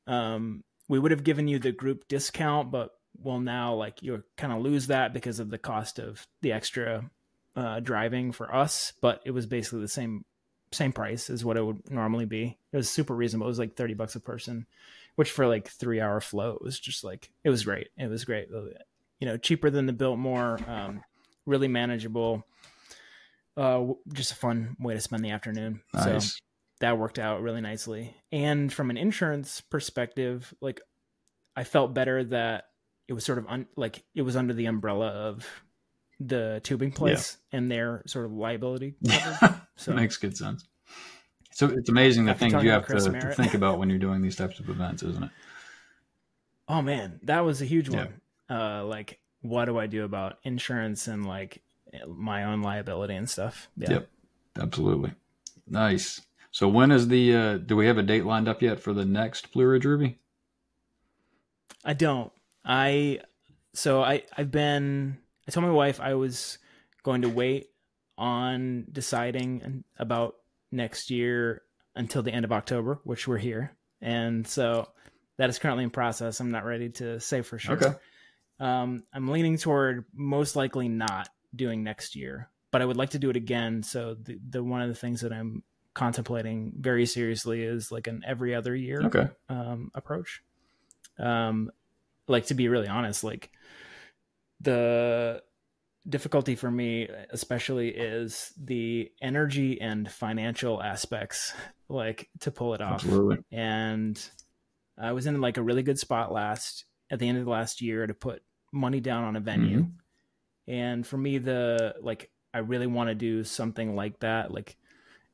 [SPEAKER 2] um we would have given you the group discount but well now like you'll kind of lose that because of the cost of the extra uh driving for us but it was basically the same same price as what it would normally be it was super reasonable it was like 30 bucks a person which for like three hour flow was just like it was great it was great you know cheaper than the Biltmore um really manageable uh just a fun way to spend the afternoon nice. so that worked out really nicely. And from an insurance perspective, like I felt better that it was sort of un- like it was under the umbrella of the tubing place yeah. and their sort of liability.
[SPEAKER 1] so makes good sense. So it's amazing the things you have to, to, think about when you're doing these types of events, isn't it?
[SPEAKER 2] Oh man, that was a huge one. Yeah. Uh, like, what do I do about insurance and like my own liability and stuff?
[SPEAKER 1] Yeah. Yep, absolutely. Nice. So when is the? Uh, do we have a date lined up yet for the next Blue Ridge Ruby?
[SPEAKER 2] I don't. I so I I've been. I told my wife I was going to wait on deciding about next year until the end of October, which we're here, and so that is currently in process. I'm not ready to say for sure.
[SPEAKER 1] Okay.
[SPEAKER 2] Um, I'm leaning toward most likely not doing next year, but I would like to do it again. So the, the one of the things that I'm contemplating very seriously is like an every other year
[SPEAKER 1] okay.
[SPEAKER 2] um, approach. Um, like to be really honest, like the difficulty for me especially is the energy and financial aspects like to pull it off.
[SPEAKER 1] Absolutely.
[SPEAKER 2] and i was in like a really good spot last at the end of the last year to put money down on a venue.
[SPEAKER 1] Mhm.
[SPEAKER 2] and for me the like i really want to do something like that like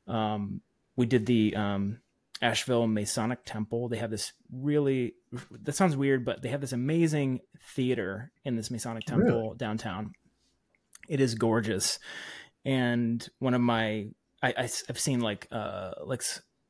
[SPEAKER 2] um we did the um asheville masonic temple. They have this really that sounds weird but they have this amazing theater in this masonic temple downtown it is gorgeous and one of my I, I have seen like uh like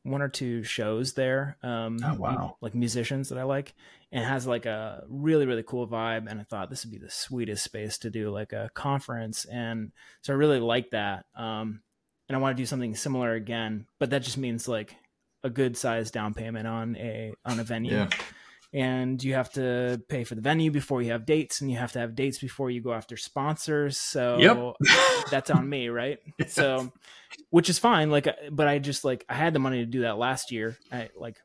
[SPEAKER 2] one or two shows there um
[SPEAKER 1] Oh, wow.
[SPEAKER 2] like musicians that i like and it has like a really really cool vibe and i thought this would be the sweetest space to do like a conference and so i really like that um and i want to do something similar again but that just means like a good size down payment on a on a venue
[SPEAKER 1] Yeah.
[SPEAKER 2] And you have to pay for the venue before you have dates and you have to have dates before you go after sponsors. So
[SPEAKER 1] Yep.
[SPEAKER 2] that's on me right? So which is fine like uh, but i just like i had the money to do that last year. I like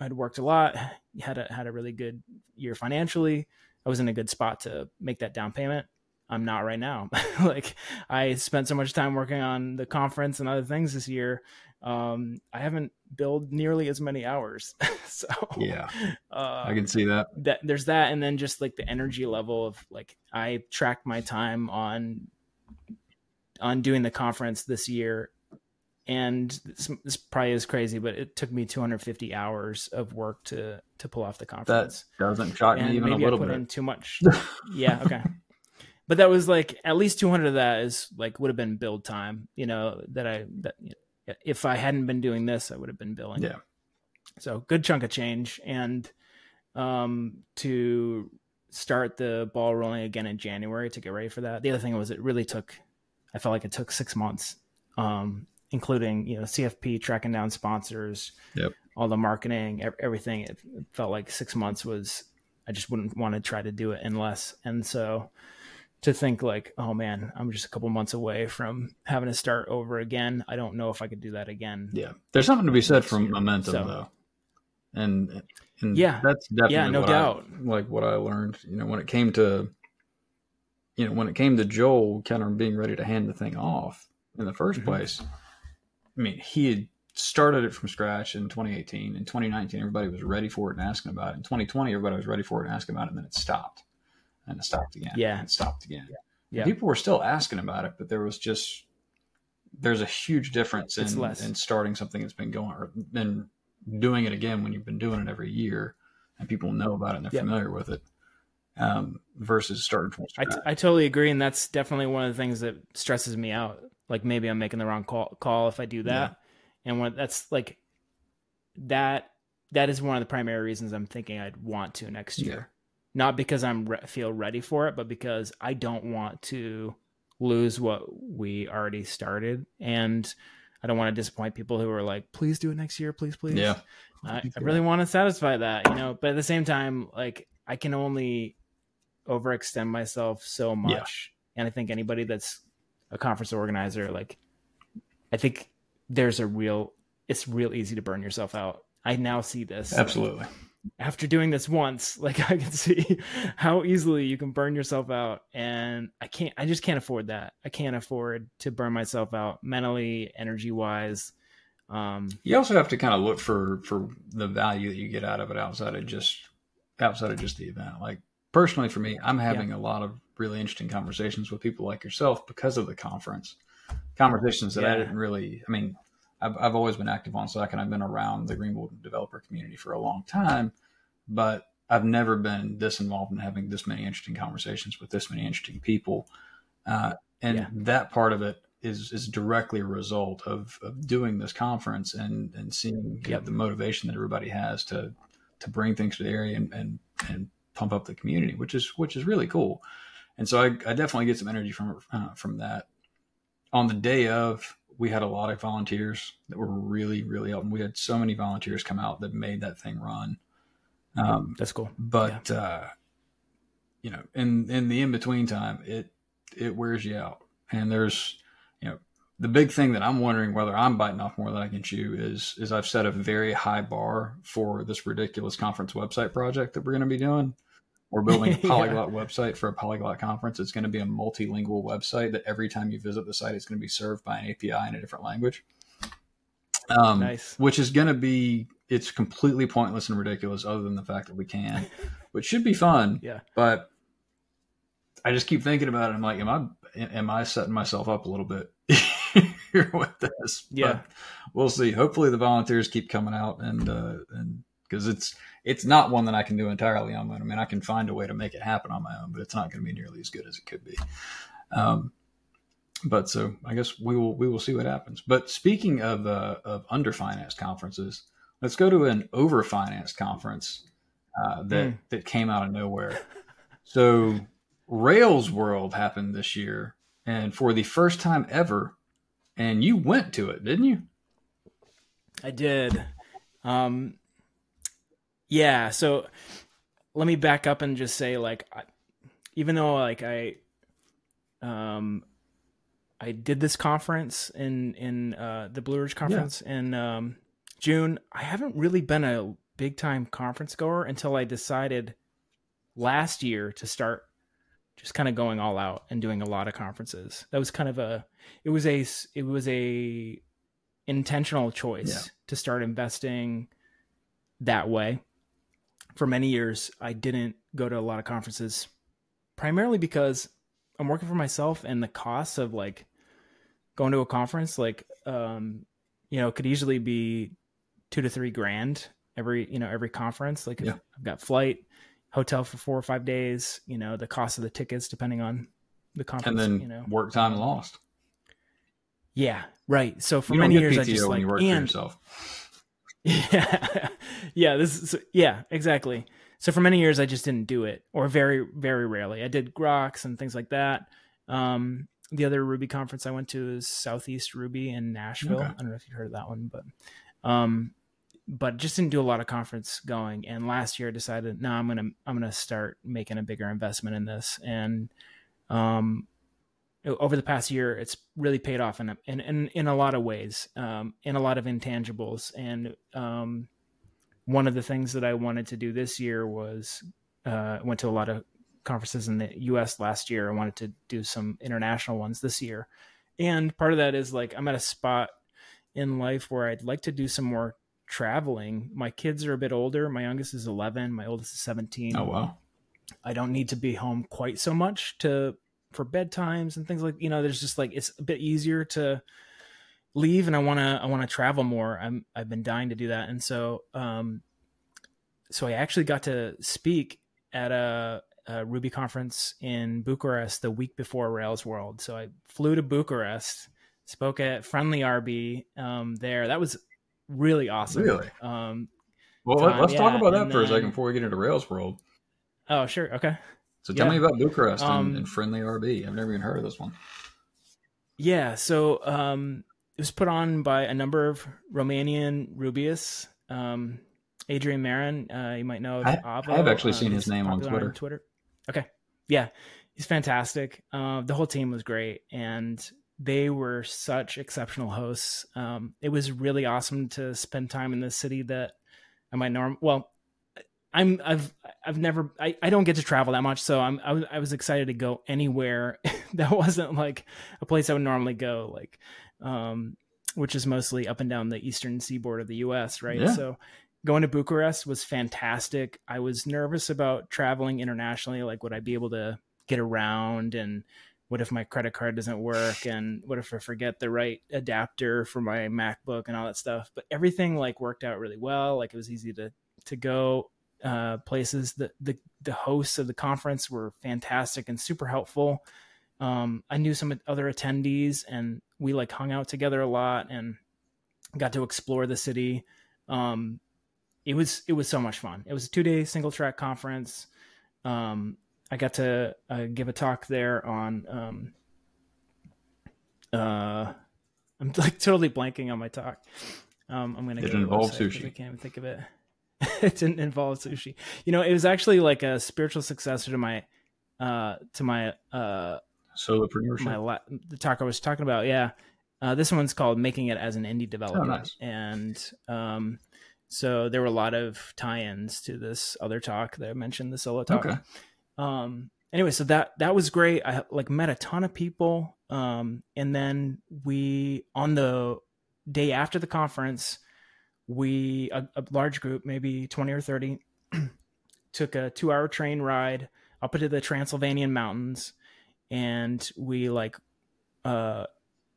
[SPEAKER 2] i'd worked a lot had a had a really good year financially. I was in a good spot to make that down payment. I'm not right now. Like i spent so much time working on the conference and other things this year um i haven't billed nearly as many hours so
[SPEAKER 1] Yeah.
[SPEAKER 2] uh,
[SPEAKER 1] I can see that.
[SPEAKER 2] that there's that and then just like the energy level of like i tracked my time on on doing the conference this year and this, this probably is crazy but it took me 250 hours of work to to pull off the conference That
[SPEAKER 1] Doesn't shock me
[SPEAKER 2] and
[SPEAKER 1] even a little
[SPEAKER 2] put
[SPEAKER 1] bit.
[SPEAKER 2] in too much yeah okay but that was like at least 200 of that is like would have been build time you know that i that if i hadn't been doing this i would have been billing.
[SPEAKER 1] Yeah.
[SPEAKER 2] so good chunk of change. And um to start the ball rolling again in january to get ready for that. The other thing was it really took i felt like it took six months um including you know cfp tracking down sponsors
[SPEAKER 1] Yep.
[SPEAKER 2] all the marketing everything. It felt like six months was i just wouldn't want to try to do it in less. And so to think like oh man i'm just a couple months away from having to start over again i don't know if i could do that again
[SPEAKER 1] Yeah. There's something to be said from
[SPEAKER 2] year.
[SPEAKER 1] momentum
[SPEAKER 2] So-
[SPEAKER 1] though. And and
[SPEAKER 2] Yeah.
[SPEAKER 1] that's definitely
[SPEAKER 2] Yeah, no
[SPEAKER 1] what I-
[SPEAKER 2] doubt.
[SPEAKER 1] like what I learned, you know, when it came to you know, when it came to Joel kind of being ready to hand the thing off in the 1st
[SPEAKER 2] Mhm.
[SPEAKER 1] place. I mean, he had started it from scratch in 2018. In 2019, everybody was ready for it and asking about it. In 2020, everybody was ready for it and asking about it, and then it stopped. And it stopped again.
[SPEAKER 2] Yeah.
[SPEAKER 1] And it stopped again.
[SPEAKER 2] Yeah.
[SPEAKER 1] People were still asking about it, but there was just there's a huge difference in, in starting something that's been going or been doing it again when you've been doing it every year and people know about it and they're
[SPEAKER 2] Yep.
[SPEAKER 1] familiar with it um, versus starting from scratch.
[SPEAKER 2] I totally agree, and that's definitely one of the things that stresses me out. Like maybe I'm making the wrong call, call if I do that, and when that's like that that is one of the primary reasons I'm thinking I'd want to next
[SPEAKER 1] Yeah.
[SPEAKER 2] year. Not because I'm re- feel ready for it, but because I don't want to lose what we already started, and I don't want to disappoint people who are like, "Please do it next year, please, please."
[SPEAKER 1] yeah.
[SPEAKER 2] I, I really want to satisfy that, you know, but at the same time, like I can only overextend myself so much. And I think anybody that's a conference organizer, like I think there's a real it's real easy to burn yourself out. I now see this
[SPEAKER 1] Absolutely.
[SPEAKER 2] After doing this once, like I can see how easily you can burn yourself out. And I can't I just can't afford that. I can't afford to burn myself out mentally, energy wise. Um
[SPEAKER 1] You also have to kind of look for for the value that you get out of it outside of just outside of just the event. Like personally for me, I'm having a lot of really interesting conversations with people like yourself because of the conference. Conversations that I didn't really I mean, I've I've always been active on Slack and I've been around the Greenville developer community for a long time, but I've never been this involved in having this many interesting conversations with this many interesting people. Uh, and
[SPEAKER 2] Yeah.
[SPEAKER 1] that part of it is is directly a result of, of doing this conference and and seeing know,
[SPEAKER 2] Yep.
[SPEAKER 1] the motivation that everybody has to to bring things to the area and, and and pump up the community, which is which is really cool. And so I, I definitely get some energy from uh, from that. On the day of, we had a lot of volunteers that were really really helping. We had so many volunteers come out that made that thing run. Um,
[SPEAKER 2] that's cool.
[SPEAKER 1] but uh, you know, in in the in between time, it it wears you out. And there's you know the big thing that I'm wondering whether I'm biting off more than I can chew is is I've set a very high bar for this ridiculous conference website project that we're going to be doing. We're building a
[SPEAKER 2] Yeah.
[SPEAKER 1] polyglot website for a polyglot conference. It's going to be a multilingual website that every time you visit the site, it's going to be served by an API in a different language. Um,
[SPEAKER 2] Nice.
[SPEAKER 1] Which is going to be, it's completely pointless and ridiculous other than the fact that we can, which should be fun.
[SPEAKER 2] Yeah.
[SPEAKER 1] But I just keep thinking about it. I'm like, am I, am I setting myself up a little bit here with this?
[SPEAKER 2] Yeah.
[SPEAKER 1] But we'll see. Hopefully the volunteers keep coming out and, uh, and, because it's it's not one that I can do entirely on my own. I mean, I can find a way to make it happen on my own, but it's not going to be nearly as good as it could be. Um, but so I guess we will we will see what happens. But speaking of uh, of underfinanced conferences, let's go to an overfinanced conference uh, that
[SPEAKER 2] Hmm.
[SPEAKER 1] that came out of nowhere. So Rails World happened this year, and for the first time ever, and you went to it, didn't you?
[SPEAKER 2] I did. Um, yeah. So let me back up and just say, like, I, even though like I, um, I did this conference in in uh, the Blue Ridge conference in um, June. I haven't really been a big time conference goer until I decided last year to start just kind of going all out and doing a lot of conferences. That was kind of a it was a it was a intentional choice
[SPEAKER 1] Yeah.
[SPEAKER 2] to start investing that way. For many years, I didn't go to a lot of conferences, primarily because I'm working for myself, and the costs of like going to a conference, like um, you know, could easily be two to three grand every you know every conference. Like
[SPEAKER 1] Yeah.
[SPEAKER 2] I've got flight, hotel for four or five days, you know, the cost of the tickets depending on the conference,
[SPEAKER 1] And then
[SPEAKER 2] you know,
[SPEAKER 1] work time lost.
[SPEAKER 2] yeah, right. So for many years,
[SPEAKER 1] PTO
[SPEAKER 2] I just
[SPEAKER 1] when
[SPEAKER 2] like
[SPEAKER 1] you work for
[SPEAKER 2] and
[SPEAKER 1] yourself.
[SPEAKER 2] yeah, yeah. This is yeah, exactly. So for many years, I just didn't do it, or very very rarely. I did Groks and things like that. Um, the other Ruby conference I went to is Southeast Ruby in Nashville.
[SPEAKER 1] Okay.
[SPEAKER 2] I don't know if you've heard of that one, but um, but just didn't do a lot of conference going. And last year, I decided, no, I'm gonna I'm gonna start making a bigger investment in this. And um, over the past year, it's really paid off in a, in, in, in a lot of ways, um, in a lot of intangibles. And um, one of the things that I wanted to do this year was uh, went to a lot of conferences in the U.S. last year. I wanted to do some international ones this year, and part of that is like I'm at a spot in life where I'd like to do some more traveling. My kids are a bit older. My youngest is 11. My oldest is 17.
[SPEAKER 1] Oh wow.
[SPEAKER 2] I don't need to be home quite so much to for bedtimes and things like you know. There's just like it's a bit easier to leave, and I want to I want to travel more. I'm I've been dying to do that, and so um, so I actually got to speak at a, a Ruby conference in Bucharest the week before Rails World. So I flew to Bucharest, spoke at Friendly.rb um, there. That was really awesome.
[SPEAKER 1] Really?
[SPEAKER 2] Um,
[SPEAKER 1] Well,
[SPEAKER 2] time,
[SPEAKER 1] us talk about that for a second before we get into Rails World.
[SPEAKER 2] oh, sure. Okay.
[SPEAKER 1] So tell
[SPEAKER 2] Yeah.
[SPEAKER 1] me about Bucharest
[SPEAKER 2] Um,
[SPEAKER 1] and, and Friendly.rb. I've never even heard of this one.
[SPEAKER 2] Yeah, so um, it was put on by a number of Romanian Rubyists. Um, Adrian Marin, uh, you might know
[SPEAKER 1] I- have actually
[SPEAKER 2] um,
[SPEAKER 1] seen his name on Twitter.
[SPEAKER 2] Twitter. Okay, yeah, he's fantastic. Uh, the whole team was great, and they were such exceptional hosts. Um, it was really awesome to spend time in the city that I might norm. Well, I'm I've I've never I, I don't get to travel that much, so I'm I was I was excited to go anywhere that wasn't like a place I would normally go, like um, which is mostly up and down the eastern seaboard of the U.S. Right,
[SPEAKER 1] Yeah.
[SPEAKER 2] so going to Bucharest was fantastic. I was nervous about traveling internationally, like would I be able to get around and what if my credit card doesn't work and what if I forget the right adapter for my MacBook and all that stuff. But everything like worked out really well. Like it was easy to to go uh, places. The, the the hosts of the conference were fantastic and super helpful. Um, I knew some other attendees and we like hung out together a lot and got to explore the city. Um, it was it was so much fun. It was a two day single track conference. Um, I got to uh, give a talk there on. Um, uh, I'm like totally blanking on my talk. Um, I'm gonna.
[SPEAKER 1] It
[SPEAKER 2] to the
[SPEAKER 1] involve
[SPEAKER 2] website 'cause
[SPEAKER 1] sushi?
[SPEAKER 2] I can't even think of it. it didn't involve sushi. You know, it was actually like a spiritual successor to my, uh, to my uh,
[SPEAKER 1] Solopreneurship.
[SPEAKER 2] my la- the talk I was talking about. Yeah, uh, this one's called "Making It as an Indie Developer,"
[SPEAKER 1] Oh, nice.
[SPEAKER 2] and um, So there were a lot of tie-ins to this other talk that I mentioned, the solo talk.
[SPEAKER 1] Okay.
[SPEAKER 2] Um, anyway, so that that was great. I like met a ton of people. Um, and then we on the day after the conference, we a, a large group, maybe twenty or thirty, took a two-hour train ride up into the Transylvanian mountains, and we like uh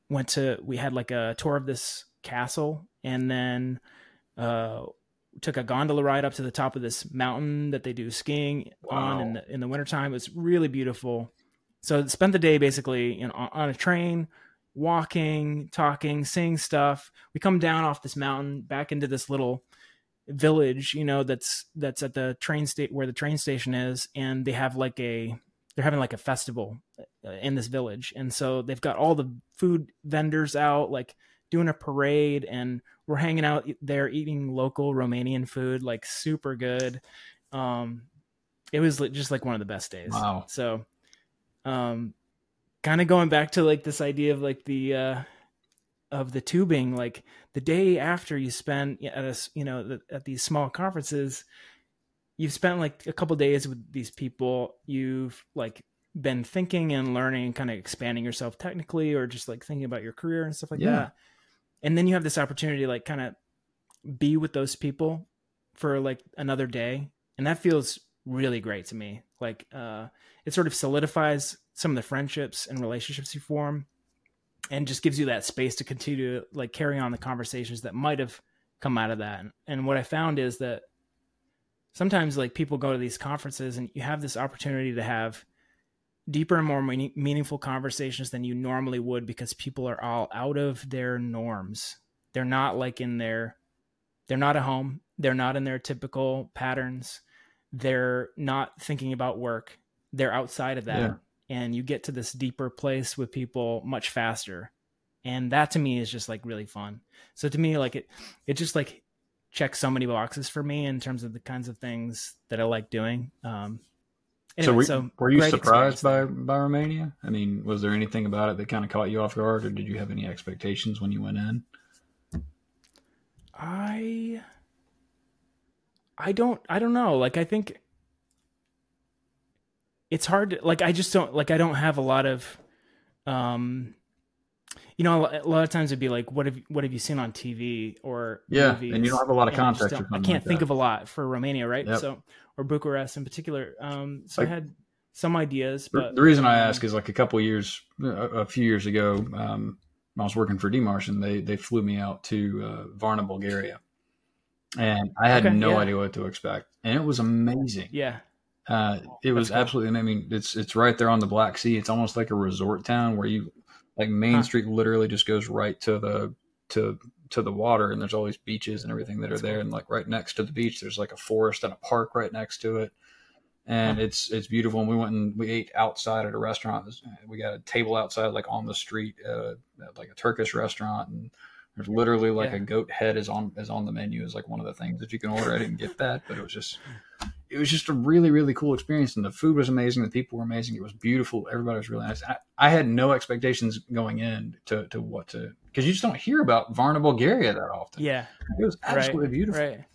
[SPEAKER 2] went to we had like a tour of this castle, and then uh took a gondola ride up to the top of this mountain that they do skiing on in the in the wintertime. It was really beautiful. So spent the day basically you know, on, on a train, walking, talking, seeing stuff. We come down off this mountain back into this little village, you know, that's that's at the train state where the train station is, and they have like a they're having like a festival uh, in this village, and so they've got all the food vendors out, like doing a parade, and we're hanging out there eating local Romanian food, like super good. Um, it was just like one of the best days.
[SPEAKER 1] Wow.
[SPEAKER 2] So, um, kind of going back to like this idea of like the uh of the tubing like the day after you spend at a you know the, at these small conferences you've spent like a couple days with these people. You've like been thinking and learning and kind of expanding yourself technically or just like thinking about your career and stuff like
[SPEAKER 1] Yeah.
[SPEAKER 2] that. And then you have this opportunity to like kind of be with those people for like another day. And that feels really great to me like uh it sort of solidifies some of the friendships and relationships you form and just gives you that space to continue to like carry on the conversations that might have come out of that. And, what i found is that sometimes like people go to these conferences and you have this opportunity to have deeper and more meaning, meaningful conversations than you normally would because people are all out of their norms. They're not like in their they're not at home. They're not in their typical patterns they're not thinking about work they're outside of that
[SPEAKER 1] Yeah.
[SPEAKER 2] and you get to this deeper place with people much faster and that to me is just like really fun so to me like it it just like checks so many boxes for me in terms of the kinds of things that i like doing um
[SPEAKER 1] so,
[SPEAKER 2] anyway,
[SPEAKER 1] were, were you surprised by, by Romania? I mean, was there anything about it that kind of caught you off guard, or did you have any expectations when you went in?
[SPEAKER 2] i i don't i don't know like i think it's hard to like i just don't like i don't have a lot of um you know a lot of times it'd be like what have what have you seen on tv or
[SPEAKER 1] Yeah,
[SPEAKER 2] movies?
[SPEAKER 1] and you don't have a lot of
[SPEAKER 2] I
[SPEAKER 1] context. or
[SPEAKER 2] I can't
[SPEAKER 1] like
[SPEAKER 2] think
[SPEAKER 1] that.
[SPEAKER 2] of a lot for Romania, right?
[SPEAKER 1] Yep.
[SPEAKER 2] So or Bucharest in particular. Um, so
[SPEAKER 1] Like-
[SPEAKER 2] I had some ideas, but
[SPEAKER 1] the reason I
[SPEAKER 2] um,
[SPEAKER 1] ask is like a couple years, a, a few years ago, um, I was working for Demarsh and they, they flew me out to uh, Varna, Bulgaria. And I had
[SPEAKER 2] Okay,
[SPEAKER 1] no
[SPEAKER 2] yeah.
[SPEAKER 1] idea what to expect. And it was amazing.
[SPEAKER 2] yeah,
[SPEAKER 1] Uh, it was
[SPEAKER 2] cool.
[SPEAKER 1] absolutely, I mean, it's, it's right there on the Black Sea. It's almost like a resort town where you, like Main
[SPEAKER 2] Huh.
[SPEAKER 1] Street literally just goes right to the, to, to the water and there's all these beaches and everything that
[SPEAKER 2] That's
[SPEAKER 1] are there.
[SPEAKER 2] cool.
[SPEAKER 1] And like right next to the beach, there's like a forest and a park right next to it and
[SPEAKER 2] Huh.
[SPEAKER 1] it's it's beautiful. And we went and we ate outside at a restaurant. We got a table outside, like on the street, uh, at like a Turkish restaurant, and there's literally like
[SPEAKER 2] Yeah.
[SPEAKER 1] a goat head is on is on the menu is like one of the things that you can order. I didn't get that, but it was just it was just a really really cool experience, and the food was amazing. The people were amazing. It was beautiful. Everybody was really nice. I, I had no expectations going in to to what to because you just don't hear about Varna, Bulgaria that often.
[SPEAKER 2] yeah,
[SPEAKER 1] It was
[SPEAKER 2] Right,
[SPEAKER 1] absolutely beautiful.
[SPEAKER 2] right.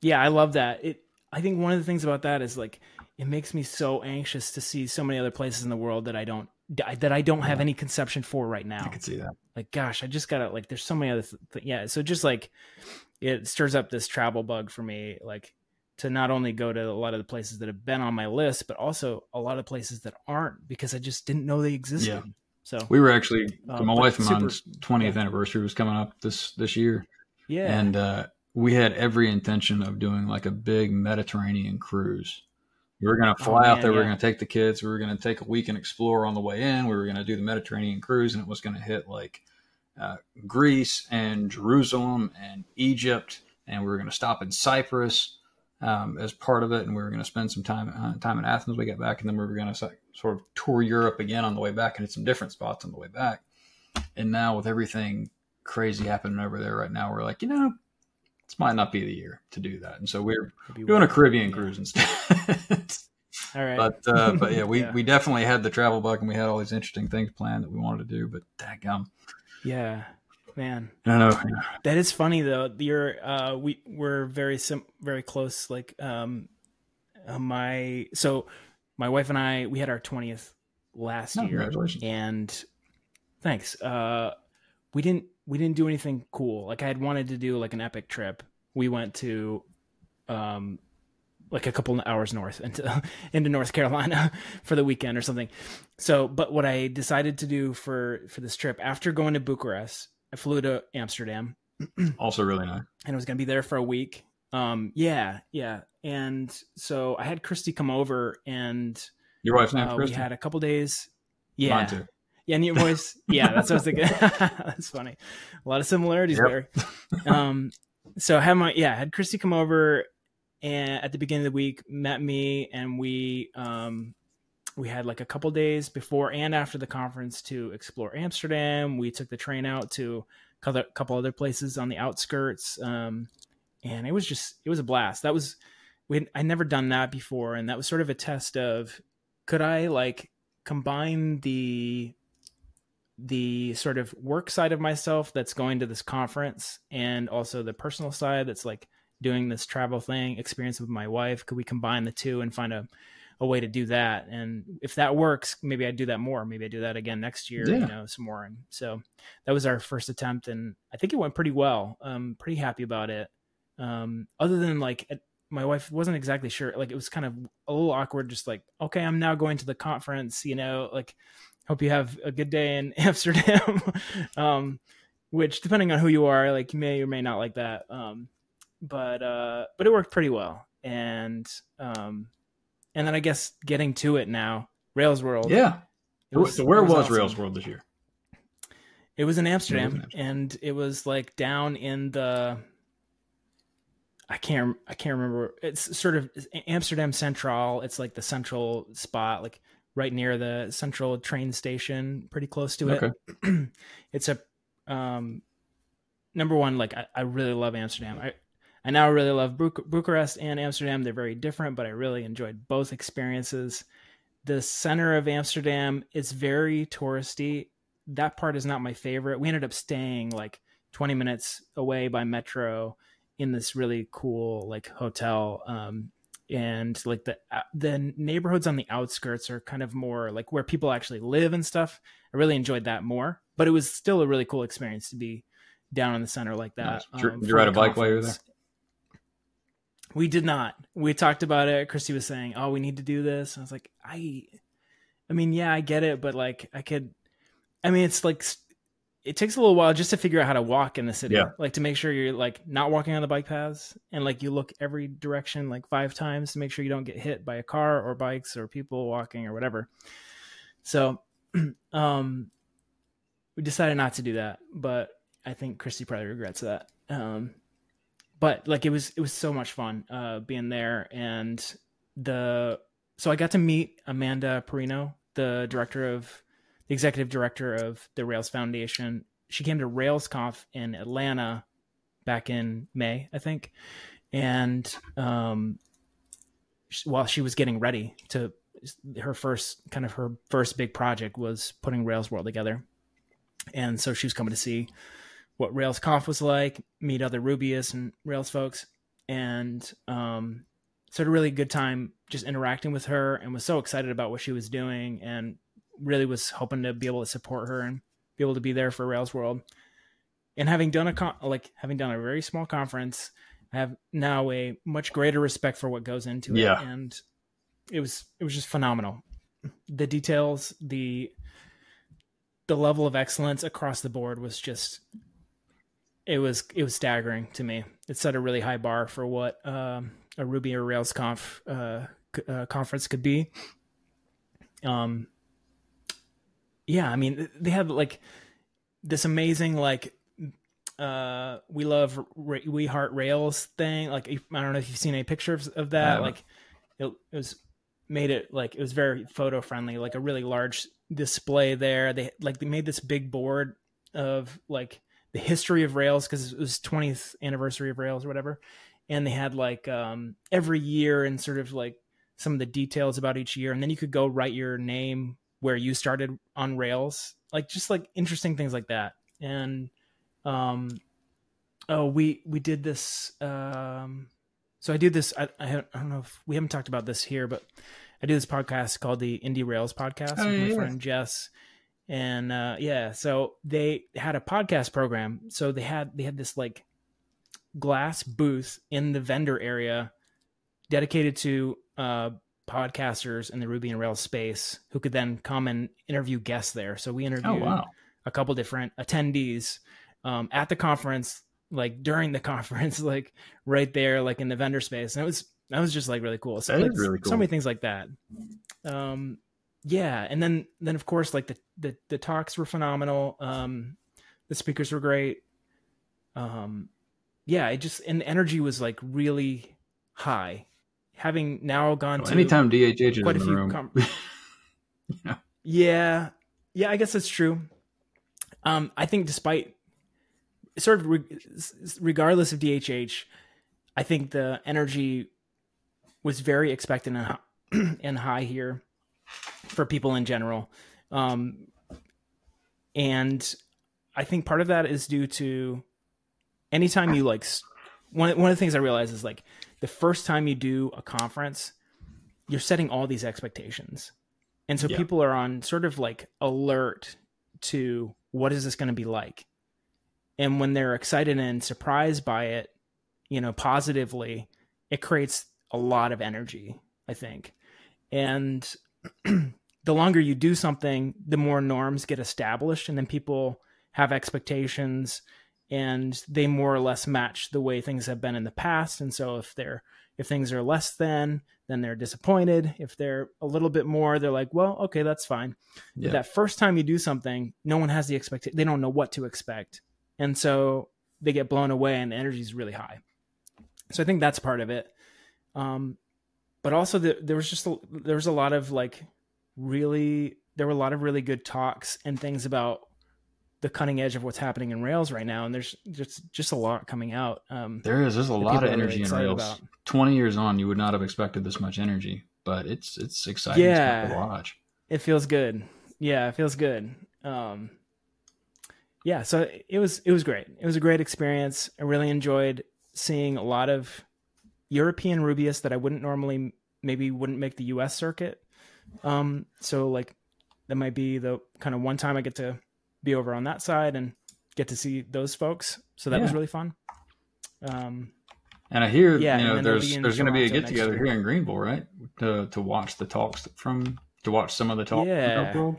[SPEAKER 2] Yeah, I love that. It. I think one of the things about that is like it makes me so anxious to see so many other places in the world that I don't that I don't have
[SPEAKER 1] Yeah.
[SPEAKER 2] any conception for right now.
[SPEAKER 1] I can see that.
[SPEAKER 2] like gosh i just gotta like there's so many other th- th- yeah so just like it stirs up this travel bug for me like to not only go to a lot of the places that have been on my list but also a lot of places that aren't because i just didn't know they existed
[SPEAKER 1] Yeah.
[SPEAKER 2] so
[SPEAKER 1] We were actually
[SPEAKER 2] Uh,
[SPEAKER 1] my wife and
[SPEAKER 2] super-
[SPEAKER 1] mine's twentieth anniversary was coming up this this year,
[SPEAKER 2] yeah
[SPEAKER 1] and uh, we had every intention of doing like a big Mediterranean cruise. We were going to fly
[SPEAKER 2] Oh,
[SPEAKER 1] out
[SPEAKER 2] man,
[SPEAKER 1] there. We were going to take the kids. We were going to take a week and explore on the way in. We were going to do the Mediterranean cruise, and it was going to hit like uh, Greece and Jerusalem and Egypt, and we were going to stop in Cyprus um, as part of it, and we were going to spend some time uh, time in Athens. when We got back, and then we were going to sort of tour Europe again on the way back, and hit some different spots on the way back. And now with everything crazy happening over there right now, we're like, you know, this might not be the year to do that, and so we're doing a Caribbean cruise instead.
[SPEAKER 2] all right
[SPEAKER 1] but uh, but yeah, we,
[SPEAKER 2] Yeah.
[SPEAKER 1] we definitely had the travel bug, and we had all these interesting things planned that we wanted to do. But dadgum,
[SPEAKER 2] yeah man.
[SPEAKER 1] I know.
[SPEAKER 2] That is funny though. You're uh we we're very sim very close. Like um uh, my so my wife and I we had our twentieth last
[SPEAKER 1] No,
[SPEAKER 2] year.
[SPEAKER 1] congratulations.
[SPEAKER 2] And thanks. Uh we didn't we didn't do anything cool. Like I had wanted to do like an epic trip. We went to um like a couple hours north into into North Carolina for the weekend or something. So, but what I decided to do for for this trip after going to Bucharest, I flew to Amsterdam
[SPEAKER 1] Also, really nice.
[SPEAKER 2] and I was going to be there for a week. Um, yeah, yeah. And so I had Christy come over and
[SPEAKER 1] Your wife's name,
[SPEAKER 2] uh, we had a couple days. Yeah. Yeah, your voice. Yeah, that's what I was thinking. that's funny. A lot of similarities
[SPEAKER 1] Yep.
[SPEAKER 2] there. Um, so I had my yeah, I had Christy come over and at the beginning of the week, met me, and we um we had like a couple days before and after the conference to explore Amsterdam. We took the train out to a couple- other places on the outskirts. Um, and it was just it was a blast. That was we I never done that before, and that was sort of a test of could I like combine the the sort of work side of myself that's going to this conference and also the personal side that's like doing this travel thing experience with my wife could we combine the two and find a, a way to do that? And if that works maybe I'd do that more. Maybe i do that again next year
[SPEAKER 1] Yeah.
[SPEAKER 2] you know some more. And so that was our first attempt and i think it went pretty well. Um pretty happy about it. Um other than like my wife wasn't exactly sure. Like it was kind of a little awkward just like okay i'm now going to the conference you know like hope you have a good day in amsterdam um which depending on who you are like you may or may not like that um but uh but it worked pretty well and um and then i guess getting to it now rails world
[SPEAKER 1] Yeah.
[SPEAKER 2] it was-
[SPEAKER 1] so where
[SPEAKER 2] it was
[SPEAKER 1] was
[SPEAKER 2] awesome.
[SPEAKER 1] Rails World this year?
[SPEAKER 2] It was in Amsterdam,
[SPEAKER 1] Amsterdam.
[SPEAKER 2] and it was like down in the. I can't. I can't remember. It's sort of Amsterdam Central. It's like the central spot, like right near the central train station, pretty close to it.
[SPEAKER 1] Okay.
[SPEAKER 2] it's a um, number one. Like I, I really love Amsterdam. I I now really love Buc- Bucharest and Amsterdam. They're very different, but I really enjoyed both experiences. The center of Amsterdam is very touristy. That part is not my favorite. We ended up staying like 20 minutes away by metro in this really cool like hotel. Um, and like the uh, the neighborhoods on the outskirts are kind of more like where people actually live and stuff. I really enjoyed that more, but it was still a really cool experience to be down in the center like that.
[SPEAKER 1] Nice. Did you-
[SPEAKER 2] um,
[SPEAKER 1] you ride a bike while you were
[SPEAKER 2] conference. We did not. We talked about it. Christy was saying, "Oh, we need to do this." I was like, "I, I mean, yeah, I get it, but like, I could. I mean, it's like it takes a little while just to figure out how to walk in the city,
[SPEAKER 1] Yeah.
[SPEAKER 2] like to make sure you're like not walking on the bike paths, and like you look every direction like five times to make sure you don't get hit by a car or bikes or people walking or whatever. So, um, we decided not to do that, but I think Christy probably regrets that. Um, but like it was it was so much fun uh being there and the so I got to meet Amanda Perino, the director of the executive director of the Rails Foundation. She came to RailsConf in Atlanta back in May, I think, and um, while she was getting ready to her first kind of her first big project was putting Rails World together, and so she was coming to see what RailsConf was like, meet other Rubyists and Rails folks, and um, so had a really good time just interacting with her, and was so excited about what she was doing, and really was hoping to be able to support her and be able to be there for Rails World. And having done a con- like having done a very small conference, I have now a much greater respect for what goes into it,
[SPEAKER 1] Yeah.
[SPEAKER 2] and it was it was just phenomenal. The details, the the level of excellence across the board was just it was it was staggering to me. It set a really high bar for what um, a Ruby or Rails conf uh, uh, conference could be. Um, yeah, I mean they had like this amazing like uh we love Ra- we heart rails thing like i don't know if you've seen any pictures of that like it, it was made it like it was very photo friendly like a really large display there. They like they made this big board of like the history of rails because it was 20th anniversary of rails or whatever and they had like um every year and sort of like some of the details about each year and then you could go write your name where you started on rails like just like interesting things like that and Um, oh, we we did this. Um, so I do this. I, I I don't know if we haven't talked about this here, but I do this podcast called the Indie Rails Podcast
[SPEAKER 1] Oh,
[SPEAKER 2] with my
[SPEAKER 1] yeah.
[SPEAKER 2] friend Jess. And uh, yeah, so they had a podcast program. So they had they had this like glass booth in the vendor area dedicated to uh, podcasters in the Ruby and Rails space who could then come and interview guests there. So we interviewed
[SPEAKER 1] Oh wow.
[SPEAKER 2] a couple different attendees um, at the conference, like during the conference, like right there, like in the vendor space. And it was that was just like really cool. So like,
[SPEAKER 1] really
[SPEAKER 2] so many things like that. Um, yeah, and then then of course like the the, the talks were phenomenal. Um, the speakers were great. Um, yeah, it just and the energy was like really high. Having now gone
[SPEAKER 1] Well,
[SPEAKER 2] to
[SPEAKER 1] anytime DHH is
[SPEAKER 2] quite
[SPEAKER 1] in
[SPEAKER 2] a
[SPEAKER 1] the
[SPEAKER 2] few
[SPEAKER 1] room,
[SPEAKER 2] com- Yeah, yeah, I guess that's true. Um, I think despite sort of re- regardless of DHH, I think the energy was very expectant and hi- and high here for people in general. Um, and I think part of that is due to anytime you like one one of the things I realize is like the first time you do a conference, you're setting all these expectations. And so
[SPEAKER 1] Yeah.
[SPEAKER 2] people are on sort of like alert to what is this going to be like? And when they're excited and surprised by it, you know, positively, it creates a lot of energy, I think. And the longer you do something, the more norms get established and then people have expectations and they more or less match the way things have been in the past. And so if they're if things are less than, then they're disappointed. If they're a little bit more, they're like, well, okay, that's fine. But that first time you do something, no one has the expectation. They don't know what to expect. And so they get blown away and the energy is really high. So I think that's part of it. Um, but also the, there was just, a, there was a lot of like really, there were a lot of really good talks and things about the cutting edge of what's happening in Rails right now. And there's just, just a lot coming out. Um,
[SPEAKER 1] there is. There's a lot of
[SPEAKER 2] are really
[SPEAKER 1] energy in Rails.
[SPEAKER 2] about.
[SPEAKER 1] Twenty years on, you would not have expected this much energy, but it's it's exciting
[SPEAKER 2] Yeah.
[SPEAKER 1] to watch.
[SPEAKER 2] it feels good yeah it feels good um yeah so it was it was great it was a great experience i really enjoyed seeing a lot of european rubyists that i wouldn't normally maybe wouldn't make the us circuit um so like that might be the kind of one time i get to be over on that side and get to see those folks so that was really fun um
[SPEAKER 1] And I hear
[SPEAKER 2] Yeah,
[SPEAKER 1] you know there's there's going to be a get together
[SPEAKER 2] year.
[SPEAKER 1] here in Greenville, right? To to watch the talks from to watch some of the talks.
[SPEAKER 2] Yeah.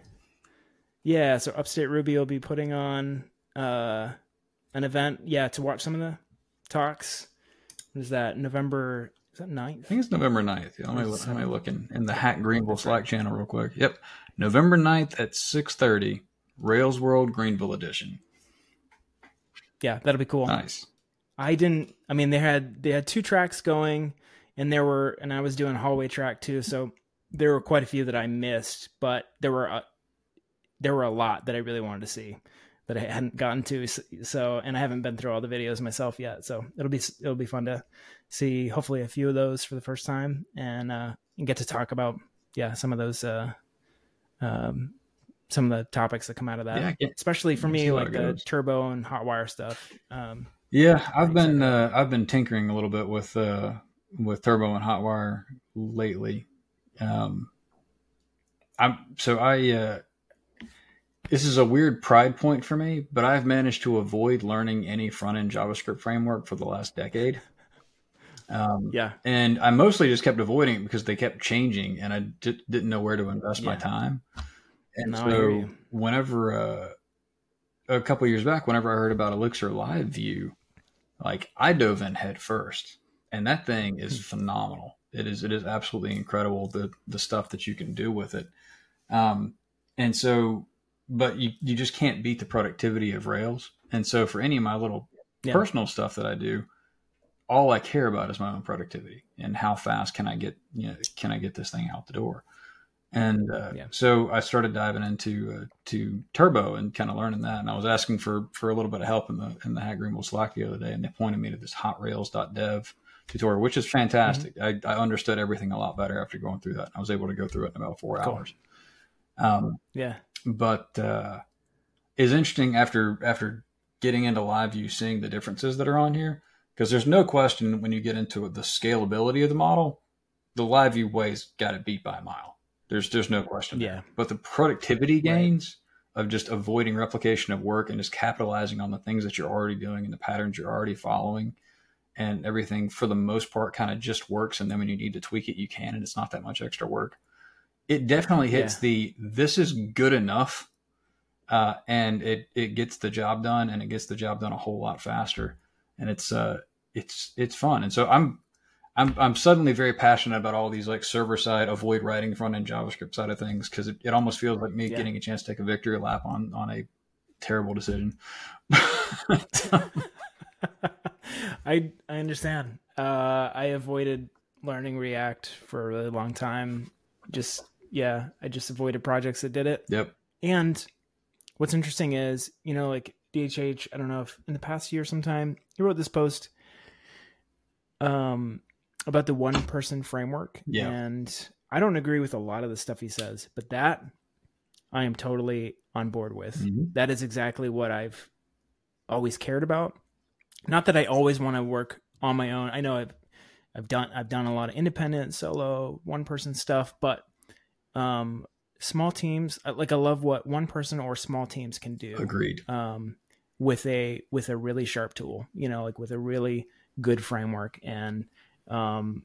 [SPEAKER 2] Yeah, so Upstate Ruby will be putting on uh, an event, yeah, to watch some of the talks. Is that? November is that 9th?
[SPEAKER 1] I think it's November 9th. Yeah, let me, let me
[SPEAKER 2] seventh.
[SPEAKER 1] looking in the Hack Greenville Slack channel real quick. Yep. November 9th at 6.30, Rails World Greenville Edition.
[SPEAKER 2] Yeah, that'll be cool.
[SPEAKER 1] Nice.
[SPEAKER 2] I didn't I mean they had they had two tracks going and there were and I was doing hallway track too, so there were quite a few that I missed, but there were a, there were a lot that I really wanted to see that I hadn't gotten to so and I haven't been through all the videos myself yet, so it'll be it'll be fun to see hopefully a few of those for the first time and uh and get to talk about yeah, some of those uh um some of the topics that come out of that.
[SPEAKER 1] Yeah,
[SPEAKER 2] Especially for
[SPEAKER 1] I can see
[SPEAKER 2] me like the turbo and Hotwire stuff. Um
[SPEAKER 1] Yeah, I've been uh, I've been tinkering a little bit with uh, with Turbo and Hotwire lately. Um, I'm so I uh, this is a weird pride point for me, but I've managed to avoid learning any front end JavaScript framework for the last decade. Um,
[SPEAKER 2] yeah.
[SPEAKER 1] and I mostly just kept avoiding it because they kept changing, and I di- didn't know where to invest my time. And
[SPEAKER 2] No,
[SPEAKER 1] so, whenever uh, a couple years back, whenever I heard about Elixir Live View, like I dove in head first, and that thing is
[SPEAKER 2] Hmm.
[SPEAKER 1] phenomenal. It is it is absolutely incredible the the stuff that you can do with it. Um, and so, but you you just can't beat the productivity of Rails. And so, for any of my little
[SPEAKER 2] Yeah.
[SPEAKER 1] personal stuff that I do, all I care about is my own productivity and how fast can I get you know can I get this thing out the door. And uh,
[SPEAKER 2] Yeah.
[SPEAKER 1] so I started diving into uh, to Turbo and kind of learning that. And I was asking for for a little bit of help in the in the Hack Greenville Slack the other day, and they pointed me to this hotrails.dev tutorial, which is fantastic.
[SPEAKER 2] Mm-hmm.
[SPEAKER 1] I, I understood everything a lot better after going through that. I was able to go through it in about four
[SPEAKER 2] Cool.
[SPEAKER 1] hours. Um,
[SPEAKER 2] Yeah.
[SPEAKER 1] but uh, is interesting after after getting into live view, seeing the differences that are on here, because there's no question when you get into the scalability of the model, the live view way's got it beat by a mile. There's there's no question.
[SPEAKER 2] Yeah.
[SPEAKER 1] There. But the productivity gains right. of just avoiding replication of work and just capitalizing on the things that you're already doing and the patterns you're already following and everything for the most part kind of just works and then when you need to tweak it you can and it's not that much extra work. It definitely hits yeah. the this is good enough uh, and it it gets the job done and it gets the job done a whole lot faster and it's uh it's it's fun and so i'm i'm i'm suddenly very passionate about all these like server side avoid writing front end javascript side of things because it, it almost feels like me yeah. getting a chance to take a victory lap on on a terrible decision.
[SPEAKER 2] I i understand. Uh i avoided learning react for a really long time. Just yeah i just avoided projects that did it.
[SPEAKER 1] Yep.
[SPEAKER 2] And what's interesting is, you know, like DHH, I don't know if in the past year sometime, he wrote this post um about the one person framework.
[SPEAKER 1] Yeah.
[SPEAKER 2] And I don't agree with a lot of the stuff he says, but that I am totally on board with. Mm-hmm. That is exactly what I've always cared about. Not that I always want to work on my own. I know I've I've done I've done a lot of independent solo one person stuff, but um small teams uh, like i love what one person or small teams can do
[SPEAKER 1] agreed
[SPEAKER 2] um, with a with a really sharp tool you know like with a really good framework and um,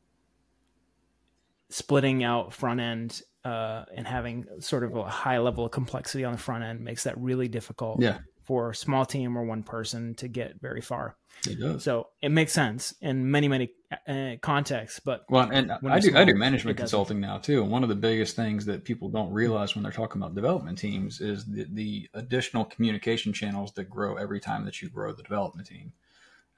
[SPEAKER 2] splitting out front end uh, and having sort of a high level of complexity on the front end makes that really difficult
[SPEAKER 1] yeah
[SPEAKER 2] for a small team or one person to get very far.
[SPEAKER 1] It does.
[SPEAKER 2] So it makes sense in many many uh, contexts. But
[SPEAKER 1] well, and I do small, I do management consulting now too. And one of the biggest things that people don't realize when they're talking about development teams is the, the additional communication channels that grow every time that you grow the development team.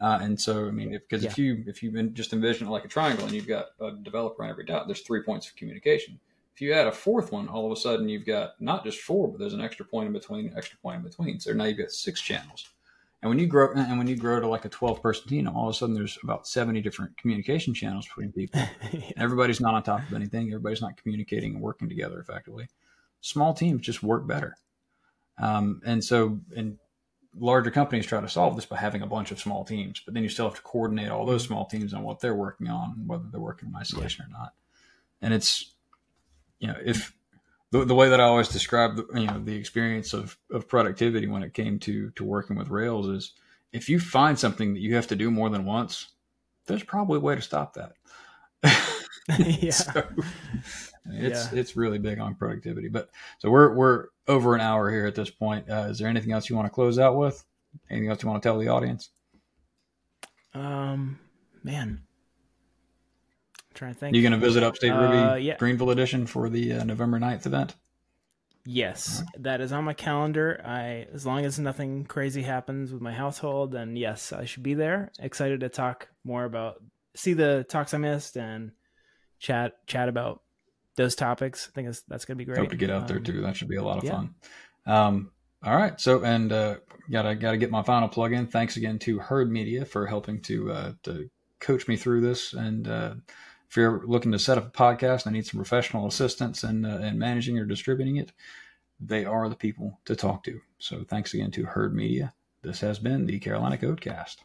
[SPEAKER 1] Uh, and so, I mean, because if, yeah. if you if you just envision it like a triangle and you've got a developer on every dot, there's three points of communication if you add a fourth one, all of a sudden you've got not just four, but there's an extra point in between, extra point in between. So now you've got six channels. And when you grow, and when you grow to like a 12 person team, all of a sudden there's about 70 different communication channels between people. yeah. Everybody's not on top of anything. Everybody's not communicating and working together effectively. Small teams just work better. Um, and so, and larger companies try to solve this by having a bunch of small teams, but then you still have to coordinate all those small teams on what they're working on, whether they're working in isolation yeah. or not. And it's, you know, if the, the way that I always describe, the, you know, the experience of, of productivity when it came to, to working with Rails is if you find something that you have to do more than once, there's probably a way to stop that.
[SPEAKER 2] yeah.
[SPEAKER 1] so, it's, yeah. it's really big on productivity, but so we're, we're over an hour here at this point. Uh, is there anything else you want to close out with? Anything else you want to tell the audience?
[SPEAKER 2] Um, man, trying to think.
[SPEAKER 1] You going to visit Upstate Ruby uh, yeah. Greenville edition for the uh, November 9th event?
[SPEAKER 2] Yes, right. that is on my calendar. I as long as nothing crazy happens with my household, then yes, I should be there. Excited to talk more about see the talks I missed and chat chat about those topics. I think that's, that's going to be great.
[SPEAKER 1] Hope to get out um, there too. That should be a lot of yeah. fun. Um, all right. So, and uh, gotta gotta get my final plug in. Thanks again to Heard Media for helping to uh, to coach me through this and uh, if you're looking to set up a podcast and need some professional assistance and uh, in managing or distributing it, they are the people to talk to. So thanks again to Heard Media. This has been the Carolina Code Cast.